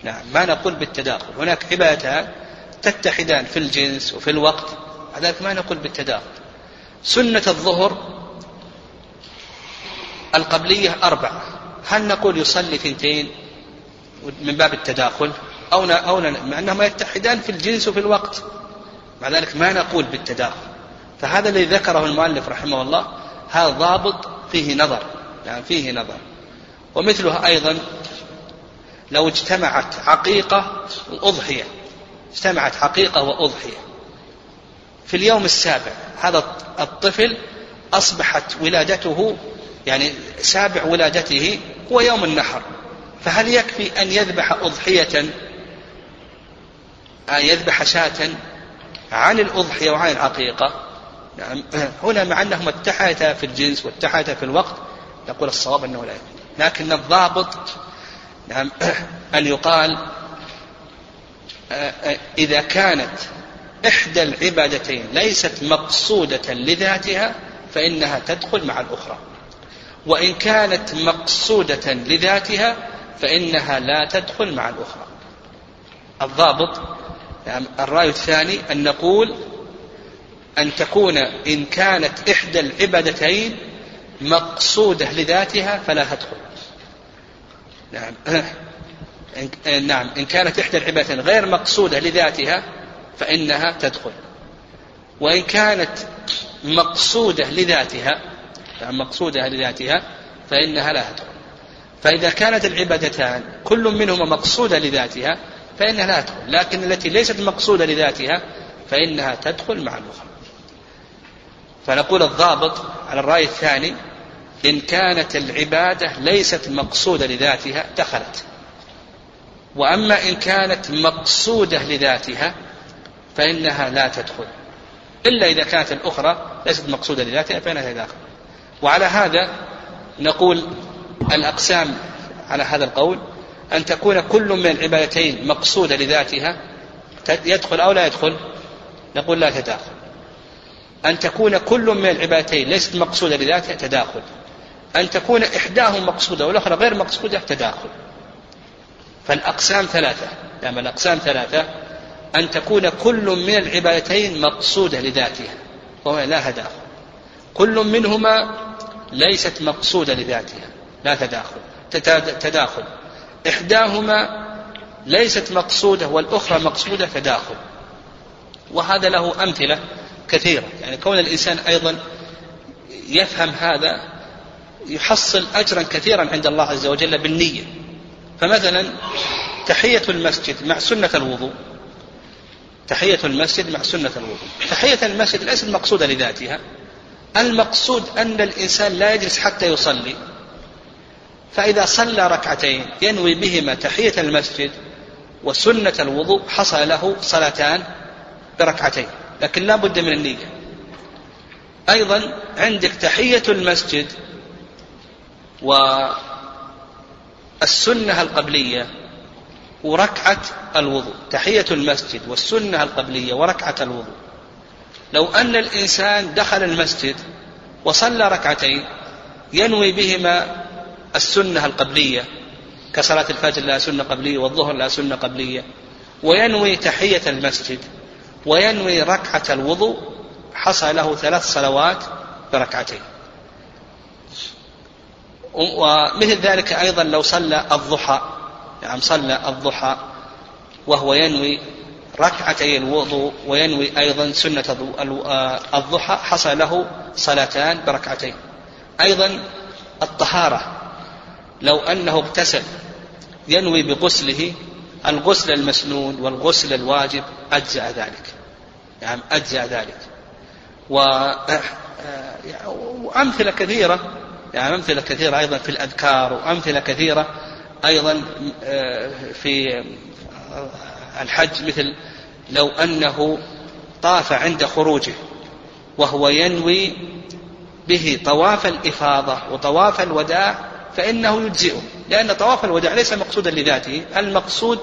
نعم ما نقول بالتداخل. هناك عبادتان تتحدان في الجنس وفي الوقت مع ذلك ما نقول بالتداخل. سنة الظهر القبلية أربعة. هل نقول يصلي ثنتين من باب التداخل؟ أو أو مع أنهما يتحدان في الجنس وفي الوقت. مع ذلك ما نقول بالتداخل. فهذا الذي ذكره المؤلف رحمه الله هذا ضابط فيه نظر يعني فيه نظر. ومثلها أيضا لو اجتمعت عقيقة وأضحية اجتمعت عقيقة وأضحية. في اليوم السابع هذا الطفل أصبحت ولادته يعني سابع ولادته هو يوم النحر. فهل يكفي أن يذبح أضحية أن يذبح شاة عن الأضحية وعن العقيقة؟ نعم. (clears throat) هنا مع أنهما اتحدتا في الجنس واتحدتا في الوقت نقول الصواب أنه لا يكفي لكن الضابط نعم (clears throat) أن يقال إذا كانت إحدى العبادتين ليست مقصودة لذاتها فإنها تدخل مع الأخرى. وإن كانت مقصودة لذاتها فإنها لا تدخل مع الأخرى. الضابط يعني الرأي الثاني أن نقول أن تكون إن كانت إحدى العبادتين مقصودة لذاتها فلا تدخل. نعم. (laughs) نعم. إن كانت إحدى العبادتين غير مقصودة لذاتها فإنها تدخل. وإن كانت مقصودة لذاتها يعني مقصودة لذاتها فإنها لا تدخل. فإذا كانت العبادتان كل منهما مقصودة لذاتها فإنها لا تدخل. لكن التي ليست مقصودة لذاتها فإنها تدخل مع الأخرى. فنقول الضابط على الرأي الثاني إن كانت العبادة ليست مقصودة لذاتها دخلت. وأما إن كانت مقصودة لذاتها فإنها لا تدخل. إلا إذا كانت الأخرى ليست مقصودة لذاتها فإنها داخل وعلى هذا نقول الأقسام على هذا القول أن تكون كل من العبادتين مقصودة لذاتها يدخل أو لا يدخل نقول لا تداخل. أن تكون كل من العبادتين ليست مقصودة لذاتها تداخل. أن تكون إحداهم مقصودة والأخرى غير مقصودة تداخل. فالأقسام ثلاثة. يعني الأقسام ثلاثة أن تكون كل من العبادتين مقصودة لذاتها وهو لا تداخل. كل منهما ليست مقصودة لذاتها لا تداخل تداخل. إحداهما ليست مقصودة والأخرى مقصودة تداخل. وهذا له أمثلة. كثيرة. يعني كون الإنسان أيضا يفهم هذا يحصل أجرا كثيرا عند الله عز وجل بالنية. فمثلا تحية المسجد مع سنة الوضوء. تحية المسجد مع سنة الوضوء. تحية المسجد ليست مقصودة لذاتها. المقصود أن الإنسان لا يجلس حتى يصلي. فإذا صلى ركعتين ينوي بهما تحية المسجد وسنة الوضوء حصل له صلاتان بركعتين. لكن لا بد من النية. أيضا عندك تحية المسجد والسنة القبلية وركعة الوضوء. تحية المسجد والسنة القبلية وركعة الوضوء. لو أن الإنسان دخل المسجد وصلى ركعتين ينوي بهما السنة القبلية كصلاة الفجر لها سنة قبلية والظهر لها سنة قبلية وينوي تحية المسجد وينوي ركعة الوضوء حصل له ثلاث صلوات بركعتين. ومثل ذلك أيضا لو صلى الضحى نعم صلى الضحى وهو ينوي ركعتي الوضوء وينوي أيضا سنة آه، الضحى حصل له صلاتان بركعتين. أيضا الطهارة لو أنه اغتسل ينوي بغسله الغسل المسنون والغسل الواجب أجزأ ذلك. يعني أجزأ ذلك. و آه، وأمثلة كثيرة يعني أمثلة كثيرة أيضا في الأذكار وأمثلة كثيرة أيضا آه، في الحج مثل لو أنه طاف عند خروجه وهو ينوي به طواف الإفاضة وطواف الوداع فإنه يجزئه لأن طواف الوداع ليس مقصودا لذاته المقصود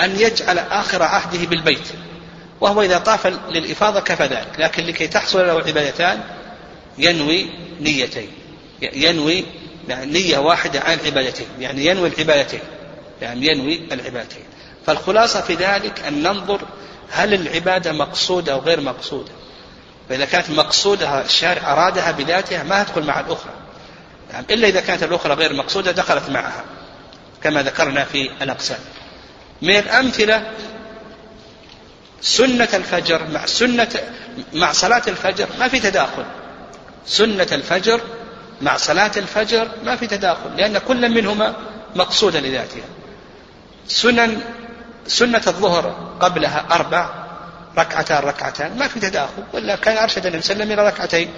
أن يجعل آخر عهده بالبيت. وهو إذا طاف للإفاضة كفى ذلك لكن لكي تحصل له العبادتان ينوي نيتين ينوي يعني نية واحدة عن العبادتين يعني ينوي العبادتين يعني ينوي العبادتين. فالخلاصة في ذلك أن ننظر هل العبادة مقصودة أو غير مقصودة. فإذا كانت مقصودة الشارع أرادها بذاتها ما تدخل مع الأخرى. يعني إلا إذا كانت الأخرى غير مقصودة دخلت معها كما ذكرنا في الأقسام. من الأمثلة سنة الفجر مع سنة مع صلاة الفجر ما في تداخل. سنة الفجر مع صلاة الفجر ما في تداخل لأن كل منهما مقصودة لذاتها. سنن سنة الظهر قبلها أربع ركعتان ركعتان ما في تداخل ولا كان أرشد النبي صلى الله عليه وسلم إلى ركعتين.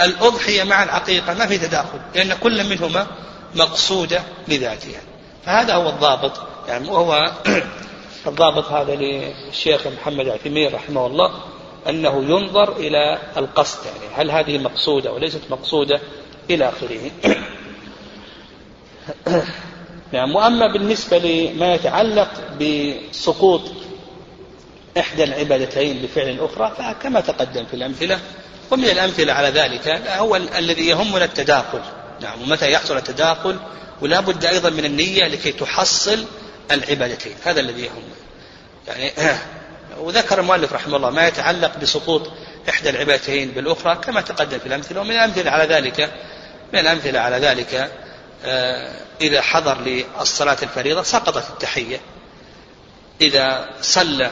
الأضحية مع العقيقة ما في تداخل لأن كل منهما مقصودة لذاتها. فهذا هو الضابط يعني وهو الضابط هذا للشيخ محمد عثيمين رحمه الله أنه ينظر إلى القصد يعني هل هذه مقصودة وليست مقصودة إلى آخره. (coughs) نعم وأما بالنسبة لما يتعلق بسقوط إحدى العبادتين بفعل أخرى فكما تقدم في الأمثلة ومن الأمثلة على ذلك هو الذي يهمنا التداخل. نعم ومتى يحصل التداخل ولا بد أيضا من النية لكي تحصل العبادتين هذا الذي يهمنا يعني (clears throat) وذكر المؤلف رحمه الله ما يتعلق بسقوط إحدى العبادتين بالأخرى كما تقدم في الأمثلة ومن الأمثلة على ذلك من الأمثلة على ذلك آه، إذا حضر للصلاة الفريضة سقطت التحية. إذا صلى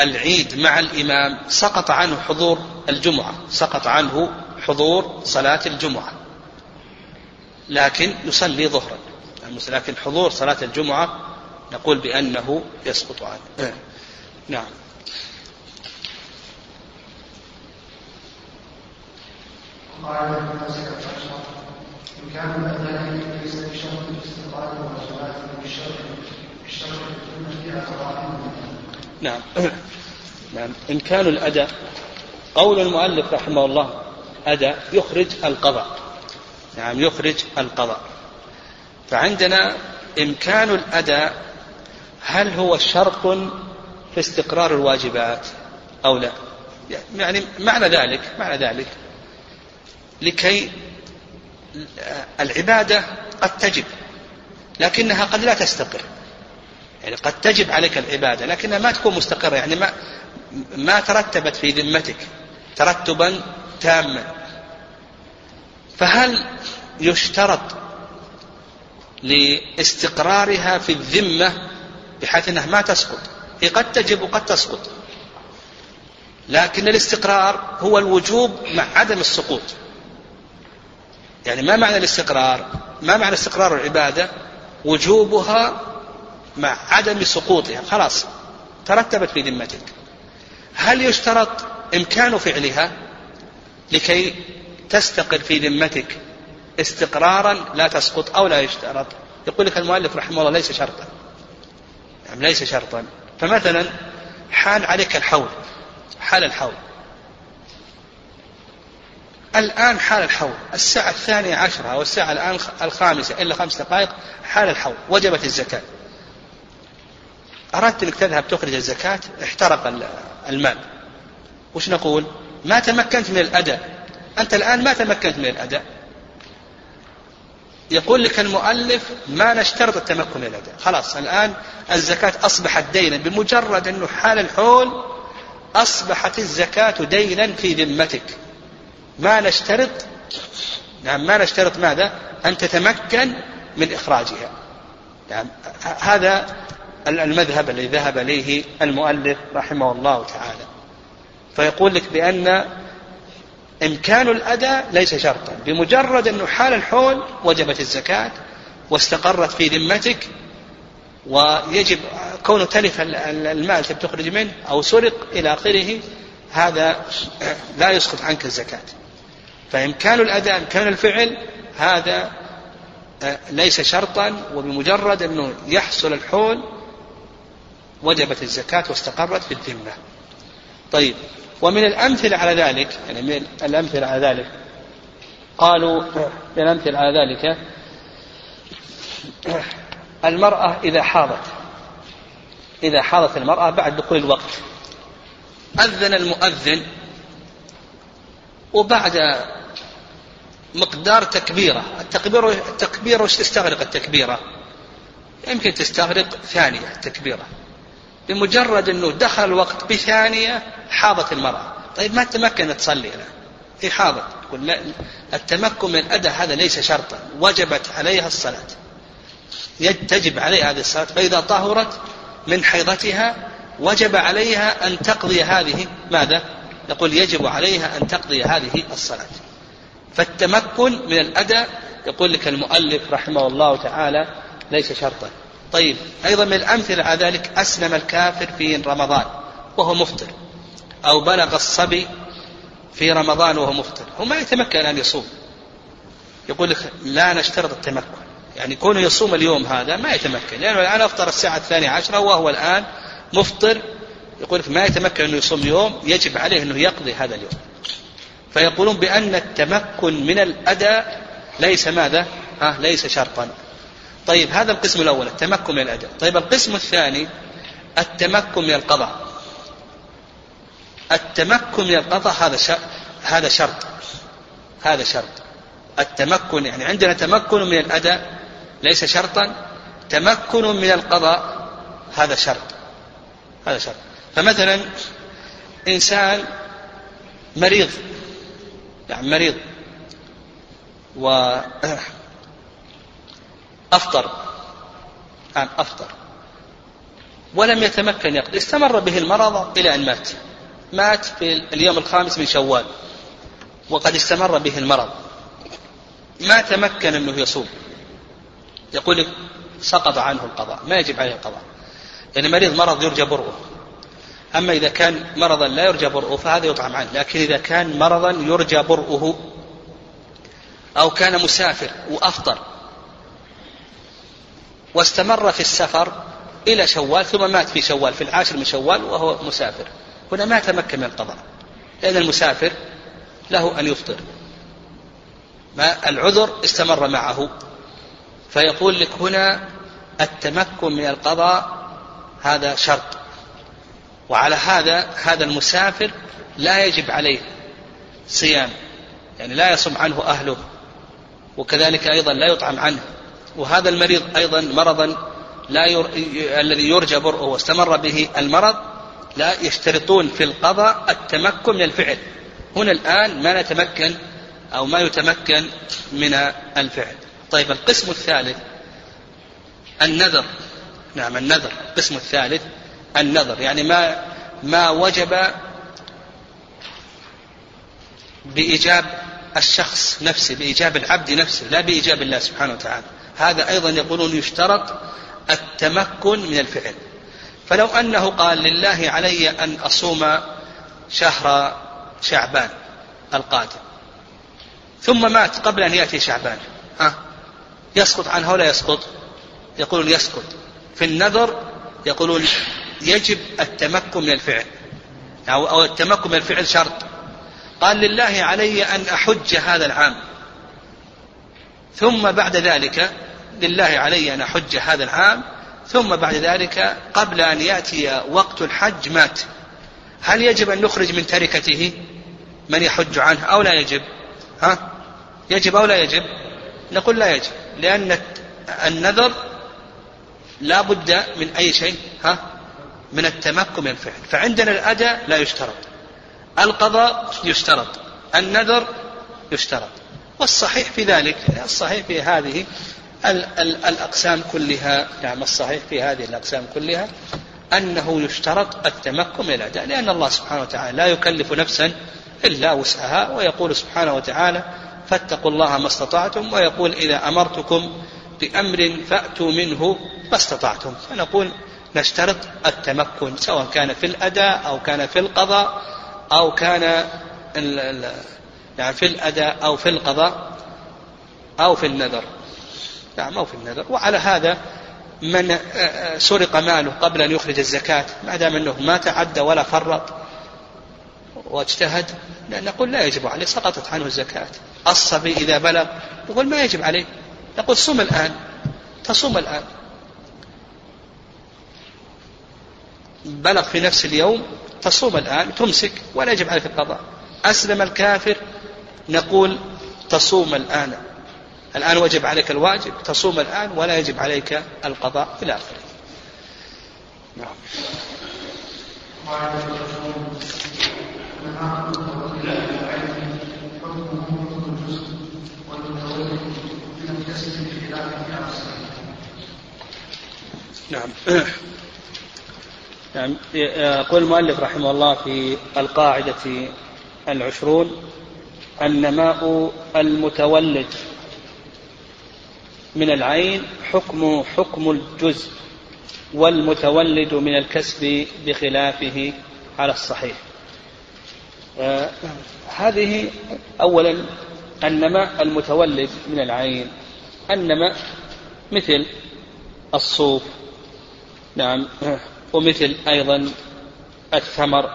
العيد مع الإمام سقط عنه حضور الجمعة سقط عنه حضور صلاة الجمعة. لكن يصلي ظهرا. لكن حضور صلاة الجمعة نقول بأنه يسقط عنه. نعم. كان ليس بشرط الاستقرار يكون فيها نعم. نعم. إن كان الأداء قول المؤلف رحمه الله أداء يخرج القضاء. نعم يخرج القضاء. فعندنا إمكان الأداء هل هو شرط في استقرار الواجبات أو لا؟ يعني معنى ذلك معنى ذلك لكي العبادة قد تجب لكنها قد لا تستقر. يعني قد تجب عليك العبادة لكنها ما تكون مستقرة يعني ما ما ترتبت في ذمتك ترتبا تاما. فهل يشترط لاستقرارها في الذمة بحيث أنها ما تسقط. هي قد تجب وقد تسقط. لكن الاستقرار هو الوجوب مع عدم السقوط. يعني ما معنى الاستقرار؟ ما معنى استقرار العبادة؟ وجوبها مع عدم سقوطها خلاص ترتبت في ذمتك. هل يشترط إمكان فعلها لكي تستقر في ذمتك استقرارا لا تسقط أو لا يشترط. يقول لك المؤلف رحمه الله ليس شرطا. يعني ليس شرطا. فمثلا حال عليك الحول. حال الحول. الآن حال الحول. الساعة الثانية عشرة أو الساعة الآن الخامسة إلا خمس دقائق حال الحول. وجبت الزكاة. أردت أنك تذهب تخرج الزكاة؟ احترق المال. وش نقول؟ ما تمكنت من الأداء. أنت الآن ما تمكنت من الأداء. يقول لك المؤلف ما نشترط التمكن من الأداء خلاص الآن الزكاة أصبحت دينا بمجرد أنه حال الحول أصبحت الزكاة دينا في ذمتك. ما نشترط؟ نعم ما نشترط ماذا؟ أن تتمكن من إخراجها. نعم هذا المذهب الذي ذهب إليه المؤلف رحمه الله تعالى. فيقول لك بأن إمكان الأداء ليس شرطا بمجرد أنه حال الحول وجبت الزكاة واستقرت في ذمتك ويجب كونه تلف المال تخرج منه أو سرق إلى آخره هذا لا يسقط عنك الزكاة. فإمكان الأداء إمكان الفعل هذا ليس شرطا وبمجرد أنه يحصل الحول وجبت الزكاة واستقرت في الذمة. طيب. ومن الأمثلة على ذلك يعني من الأمثلة على ذلك قالوا من الأمثلة على ذلك المرأة إذا حاضت إذا حاضت المرأة بعد دخول الوقت أذن المؤذن وبعد مقدار تكبيرة التكبير التكبيرة وش تستغرق التكبيرة؟ يمكن تستغرق ثانية التكبيرة. بمجرد أنه دخل الوقت بثانية حاضت المرأة. طيب ما تمكنت تصلي الآن؟ هي حاضت. تقول لا التمكن من الأداء هذا ليس شرطا. وجبت عليها الصلاة. تجب عليها هذه الصلاة. فإذا طهرت من حيضتها وجب عليها أن تقضي هذه ماذا؟ نقول يجب عليها أن تقضي هذه الصلاة. فالتمكن من الأداء يقول لك المؤلف رحمه الله تعالى ليس شرطا. طيب أيضا من الأمثلة على ذلك أسلم الكافر في رمضان وهو مفطر أو بلغ الصبي في رمضان وهو مفطر هو ما يتمكن أن يصوم. يقول لك لا نشترط التمكن يعني كونه يصوم اليوم هذا ما يتمكن لأنه الآن أفطر الساعة الثانية عشرة وهو الآن مفطر. يقول لك ما يتمكن أنه يصوم يوم يجب عليه أنه يقضي هذا اليوم. فيقولون بأن التمكن من الأداء ليس ماذا؟ ها ليس شرطا. طيب هذا القسم الأول التمكن من الأداء طيب القسم الثاني التمكن من القضاء. التمكن من القضاء هذا هذا شرط. هذا شرط. التمكن يعني عندنا تمكن من الأداء ليس شرطا تمكن من القضاء هذا شرط. هذا شرط. فمثلا إنسان مريض يعني مريض وأفطر يعني أفطر. ولم يتمكن يقضي. استمر به المرض إلى أن مات. مات في اليوم الخامس من شوال. وقد استمر به المرض. ما تمكن أنه يصوم. يقول سقط عنه القضاء. ما يجب عليه القضاء. يعني مريض مرض يرجى برؤه. أما إذا كان مرضا لا يرجى برؤه فهذا يطعم عنه. لكن إذا كان مرضا يرجى برؤه أو كان مسافر وأفطر واستمر في السفر إلى شوال ثم مات في شوال في العاشر من شوال وهو مسافر. هنا ما تمكن من القضاء لأن المسافر له أن يفطر. ما العذر استمر معه. فيقول لك هنا التمكن من القضاء هذا شرط. وعلى هذا هذا المسافر لا يجب عليه صيام يعني لا يصوم عنه أهله وكذلك أيضا لا يطعم عنه. وهذا المريض أيضا مرضا لا ير... الذي يرجى برؤه واستمر به المرض لا يشترطون في القضاء التمكن من الفعل. هنا الآن ما نتمكن أو ما يتمكن من الفعل. طيب القسم الثالث النذر. نعم النذر. القسم الثالث النذر. يعني ما ما وجب بإيجاب الشخص نفسه بإيجاب العبد نفسه لا بإيجاب الله سبحانه وتعالى. هذا أيضا يقولون يشترط التمكن من الفعل. فلو أنه قال لله علي أن أصوم شهر شعبان القادم ثم مات قبل أن يأتي شعبان ها؟ يسقط عنه ولا يسقط؟ يقولون يسقط. في النذر يقولون يجب التمكن من الفعل أو, أو التمكن من الفعل شرط. قال لله علي أن أحج هذا العام. ثم بعد ذلك لله علي أن أحج هذا العام ثم بعد ذلك قبل أن يأتي وقت الحج مات. هل يجب أن نخرج من تركته؟ من يحج عنه أو لا يجب؟ ها؟ يجب أو لا يجب؟ نقول لا يجب لأن النذر لا بد من أي شيء ها؟ من التمكن من الفعل. فعندنا الأداء لا يشترط القضاء يشترط النذر يشترط. والصحيح في ذلك الصحيح في هذه الأقسام كلها نعم الصحيح في هذه الأقسام كلها أنه يشترط التمكن من الأداء لأن الله سبحانه وتعالى لا يكلف نفسا إلا وسعها ويقول سبحانه وتعالى فاتقوا الله ما استطعتم ويقول إذا أمرتكم بأمر فأتوا منه ما استطعتم. فنقول نشترط التمكن سواء كان في الأداء أو كان في القضاء أو كان يعني في الأداء أو في القضاء أو في النذر. نعم أو في النذر. وعلى هذا من آه، آه، سرق ماله قبل أن يخرج الزكاة ما دام أنه ما تعدى ولا فرط واجتهد نقول لا يجب عليه سقطت عنه الزكاة. الصبي إذا بلغ نقول ما يجب عليه. نقول صم الآن تصوم الآن. بلغ في نفس اليوم تصوم الآن تمسك ولا يجب عليك القضاء. أسلم الكافر نقول تصوم الآن. الآن وجب عليك الواجب تصوم الآن ولا يجب عليك القضاء إلى آخره نعم. نعم. نعم يقول المؤلف رحمه الله في القاعدة العشرون النماء المتولد من العين حكم حكم الجزء والمتولد من الكسب بخلافه على الصحيح. آه هذه أولا النماء المتولد من العين النماء مثل الصوف نعم ومثل أيضا الثمر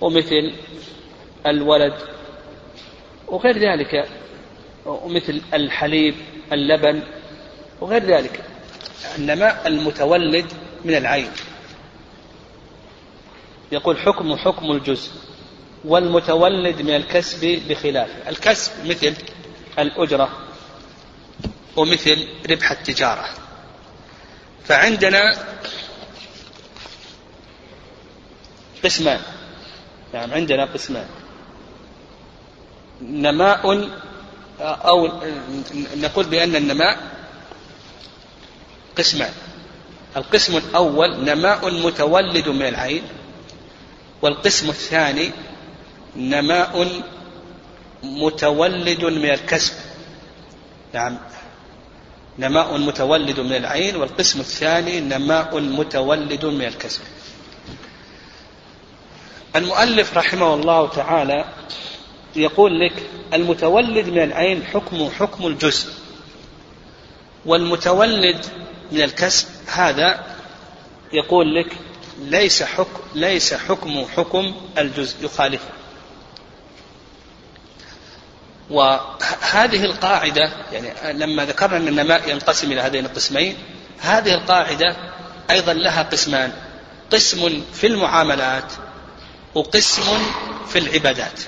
ومثل الولد وغير ذلك ومثل الحليب اللبن وغير ذلك. النماء المتولد من العين. يقول حكم حكم الجزء والمتولد من الكسب بخلافه الكسب مثل الأجرة ومثل ربح التجارة. فعندنا قسمان. نعم عندنا قسمان. نماء أو نقول بأن النماء قسمان. القسم الأول نماء متولد من العين والقسم الثاني نماء متولد من الكسب. نعم. نماء متولد من العين والقسم الثاني نماء متولد من الكسب. المؤلف رحمه الله تعالى يقول لك المتولد من العين حكم حكم الجزء والمتولد من الكسب هذا يقول لك ليس حكم ليس حكم حكم الجزء يخالفه. وهذه القاعدة يعني لما ذكرنا أن النماء ينقسم إلى هذين القسمين هذه القاعدة أيضا لها قسمان قسم في المعاملات وقسم في العبادات.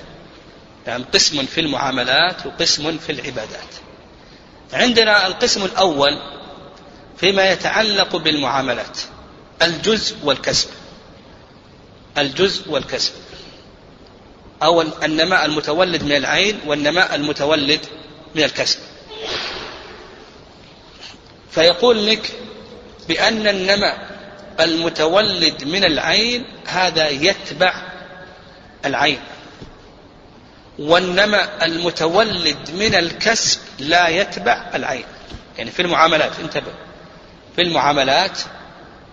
يعني قسم في المعاملات وقسم في العبادات. عندنا القسم الأول فيما يتعلق بالمعاملات الجزء والكسب. الجزء والكسب. أو النماء المتولد من العين والنماء المتولد من الكسب. فيقول لك بأن النماء المتولد من العين هذا يتبع العين. والنماء المتولد من الكسب لا يتبع العين. يعني في المعاملات انتبه. في المعاملات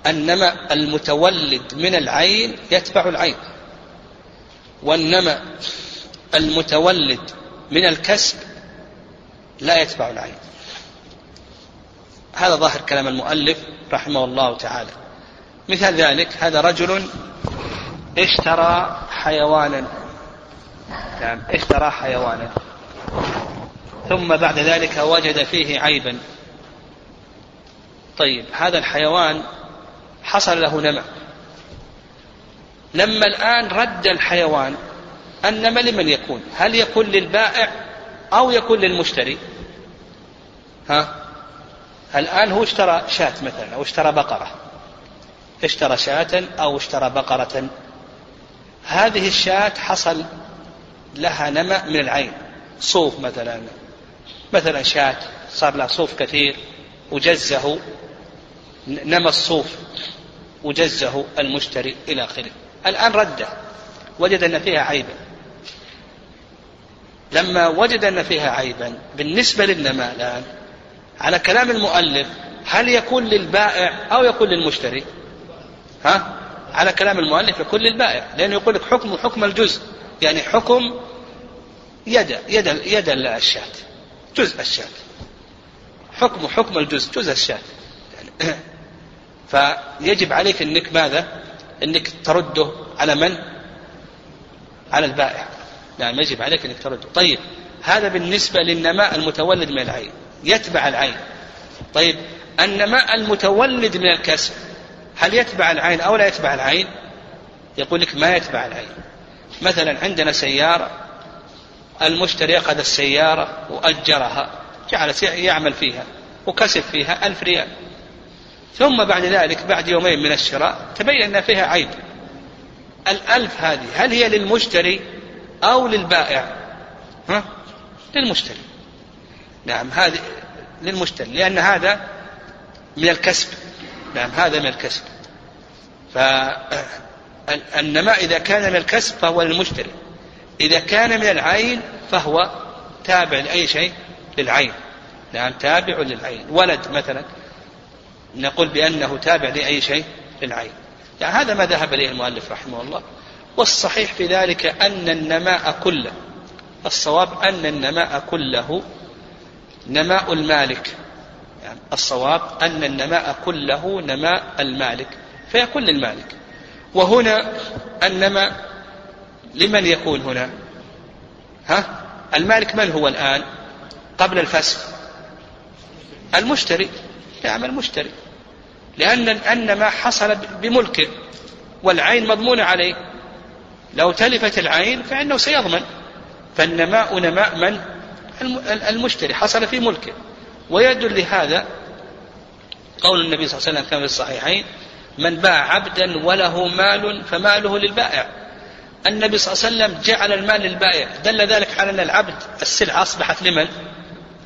النماء المتولد من العين يتبع العين. والنمى المتولد من الكسب لا يتبع العين. هذا ظاهر كلام المؤلف رحمه الله تعالى. مثال ذلك هذا رجل اشترى حيوانا نعم. اشترى حيوانا ثم بعد ذلك وجد فيه عيبا. طيب هذا الحيوان حصل له نمى لما الآن رد الحيوان النمى لمن يكون؟ هل يكون للبائع أو يكون للمشتري؟ ها؟ الآن هو اشترى شاة مثلا أو اشترى بقرة. اشترى شاة أو اشترى بقرة. هذه الشاة حصل لها نمى من العين. صوف مثلا. مثلا شاة. صار لها صوف كثير. وجزه. نمى الصوف. وجزه المشتري إلى آخره. الآن رده. وجد أن فيها عيبا. لما وجد أن فيها عيبا بالنسبة للنماء الآن على كلام المؤلف هل يكون للبائع أو يكون للمشتري؟ ها؟ على كلام المؤلف يكون للبائع. لأنه يقول لك حكم حكم الجزء. يعني حكم يد يد يد الشاة جزء الشاة. حكم حكم الجزء جزء الشاة. (clears throat) فيجب عليك إنك ماذا؟ إنك ترده على من؟ على البائع. نعم يجب عليك إنك ترده. طيب هذا بالنسبة للنماء المتولد من العين. يتبع العين. طيب النماء المتولد من الكسب هل يتبع العين أو لا يتبع العين؟ يقول لك ما يتبع العين. مثلا عندنا سيارة المشتري أخذ السيارة وأجرها جعل يعمل فيها وكسب فيها ألف ريال. ثم بعد ذلك بعد يومين من الشراء تبين أن فيها عيب. الألف هذه هل هي للمشتري أو للبائع؟ ها؟ للمشتري. نعم هذه للمشتري لأن هذا من الكسب. نعم هذا من الكسب. فالنماء إذا كان من الكسب فهو للمشتري. إذا كان من العين فهو تابع لأي شيء؟ للعين. نعم تابع للعين. ولد مثلا نقول بأنه تابع لأي شيء؟ للعين. يعني هذا ما ذهب إليه المؤلف رحمه الله. والصحيح في ذلك أن النماء كله الصواب أن النماء كله نماء المالك. يعني الصواب أن النماء كله نماء المالك. فيكون للمالك. وهنا النماء لمن يكون هنا؟ ها؟ المالك من هو الآن؟ قبل الفسخ. المشتري. نعم المشتري. لأن أن ما حصل بملكه والعين مضمونة عليه. لو تلفت العين فإنه سيضمن. فالنماء نماء من؟ المشتري. حصل في ملكه. ويدل لهذا قول النبي صلى الله عليه وسلم كما في الصحيحين من باع عبدا وله مال فماله للبائع. النبي صلى الله عليه وسلم جعل المال للبائع. دل ذلك على أن العبد السلعة أصبحت لمن؟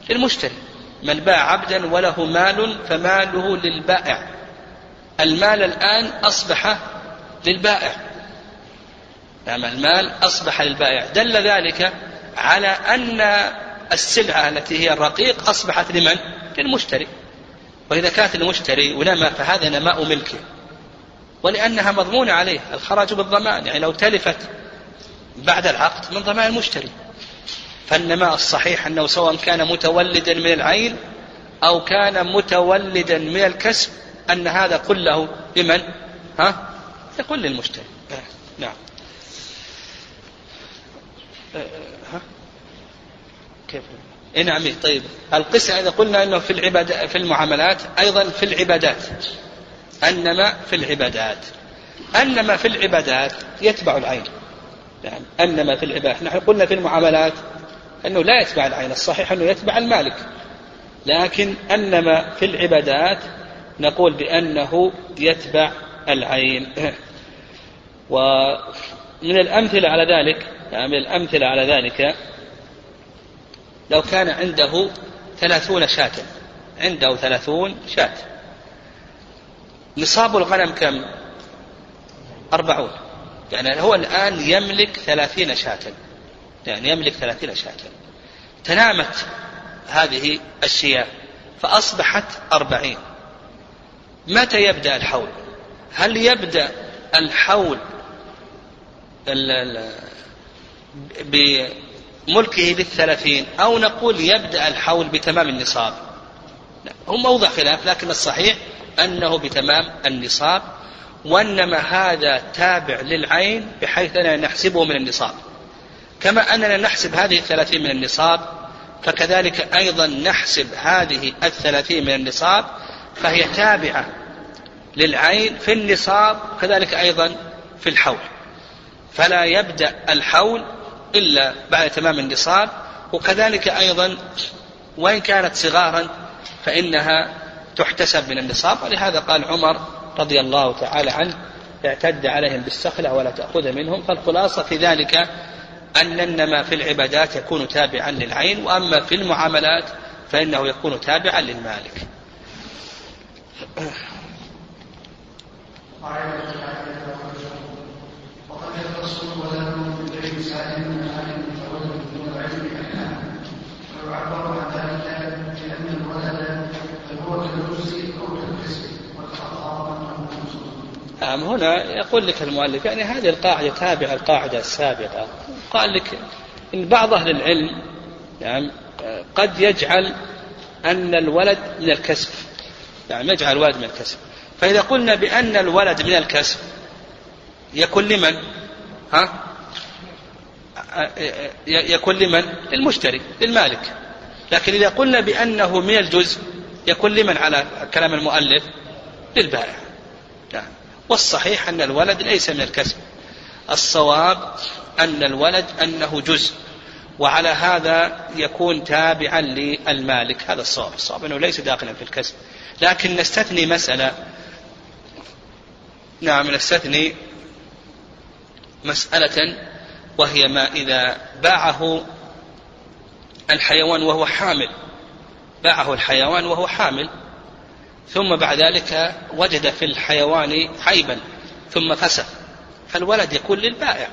للمشتري. من باع عبدا وله مال فماله للبائع. المال الآن أصبح للبائع. نعم المال أصبح للبائع. دل ذلك على أن السلعة التي هي الرقيق أصبحت لمن؟ للمشتري. وإذا كانت المشتري ونما فهذا نماء ملكه. ولأنها مضمونة عليه الخراج بالضمان يعني لو تلفت بعد العقد من ضمان المشتري فالنماء الصحيح أنه سواء كان متولدا من العين أو كان متولدا من الكسب أن هذا كله لمن؟ ها؟ يقول للمشتري نعم ها؟ كيف؟ إيه نعم إيه طيب القسم إذا قلنا أنه في العبادة في المعاملات أيضا في العبادات أنما في العبادات أنما في العبادات يتبع العين. نعم أنما في العبادات. نحن قلنا في المعاملات أنه لا يتبع العين الصحيح أنه يتبع المالك. لكن أنما في العبادات نقول بأنه يتبع العين. (laughs) ومن الأمثلة على ذلك يعني من الأمثلة على ذلك لو كان عنده ثلاثون شاة عنده ثلاثون شاة. نصاب الغنم كم؟ أربعون. يعني هو الآن يملك ثلاثين شاة. يعني يملك ثلاثين شاة. تنامت هذه الشياه فأصبحت أربعين. متى يبدأ الحول؟ هل يبدأ الحول بملكه بالثلاثين؟ أو نقول يبدأ الحول بتمام النصاب؟ هو موضع خلاف لكن الصحيح أنه بتمام النصاب وإنما هذا تابع للعين بحيث أننا نحسبه من النصاب. كما أننا نحسب هذه الثلاثين من النصاب فكذلك أيضا نحسب هذه الثلاثين من النصاب فهي تابعة للعين في النصاب كذلك أيضا في الحول. فلا يبدأ الحول إلا بعد تمام النصاب وكذلك أيضا وإن كانت صغارا فإنها تحتسب من النصاب. ولهذا قال عمر رضي الله تعالى عنه اعتد عليهم بالسخلة ولا تأخذ منهم. فالخلاصة في ذلك أن النما في العبادات يكون تابعا للعين وأما في المعاملات فإنه يكون تابعا للمالك وقد يختص الولد بغير سائل من عالم فولد دون العلم احكام ويعبر عن ذلك بان الولد هو كالجزء أو كالقسم نعم هنا يقول لك المؤلف يعني هذه القاعدة تابعة القاعدة السابقة قال لك إن بعض أهل العلم يعني قد يجعل أن الولد من الكسب يعني يجعل الولد من الكسب فإذا قلنا بأن الولد من الكسب يكون لمن؟ ها؟ يكون لمن؟ للمشتري للمالك لكن إذا قلنا بأنه من الجزء يكون لمن على كلام المؤلف؟ للبائع نعم والصحيح أن الولد ليس من الكسب. الصواب أن الولد أنه جزء وعلى هذا يكون تابعا للمالك. هذا الصواب. الصواب أنه ليس داخلا في الكسب. لكن نستثني مسألة. نعم نستثني مسألة وهي ما إذا باعه الحيوان وهو حامل. باعه الحيوان وهو حامل ثم بعد ذلك وجد في الحيوان عيبا ثم فسخ. فالولد يكون للبائع.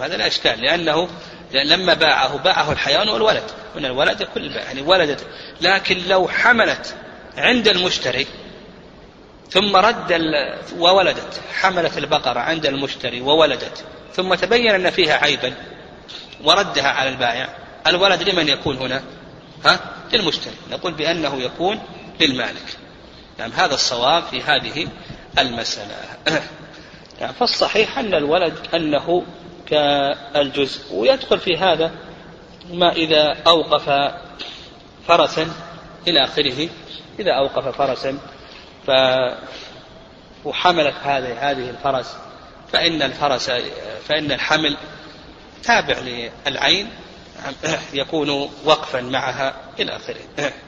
هذا لا إشكال لأنه لما باعه باعه الحيوان والولد. من الولد يكون للبائع يعني ولدت. لكن لو حملت عند المشتري ثم رد وولدت. حملت البقرة عند المشتري وولدت. ثم تبين أن فيها عيبا وردها على البائع. الولد لمن يكون هنا؟ ها؟ للمشتري. نقول بأنه يكون للمالك. نعم هذا الصواب في هذه المسألة. يعني (coughs) فالصحيح أن الولد أنه كالجزء ويدخل في هذا ما إذا أوقف فرسا إلى آخره. إذا أوقف فرسا ف وحملت هذه هذه الفرس فإن الفرس فإن الحمل تابع للعين (coughs) يكون وقفا معها إلى آخره. (coughs)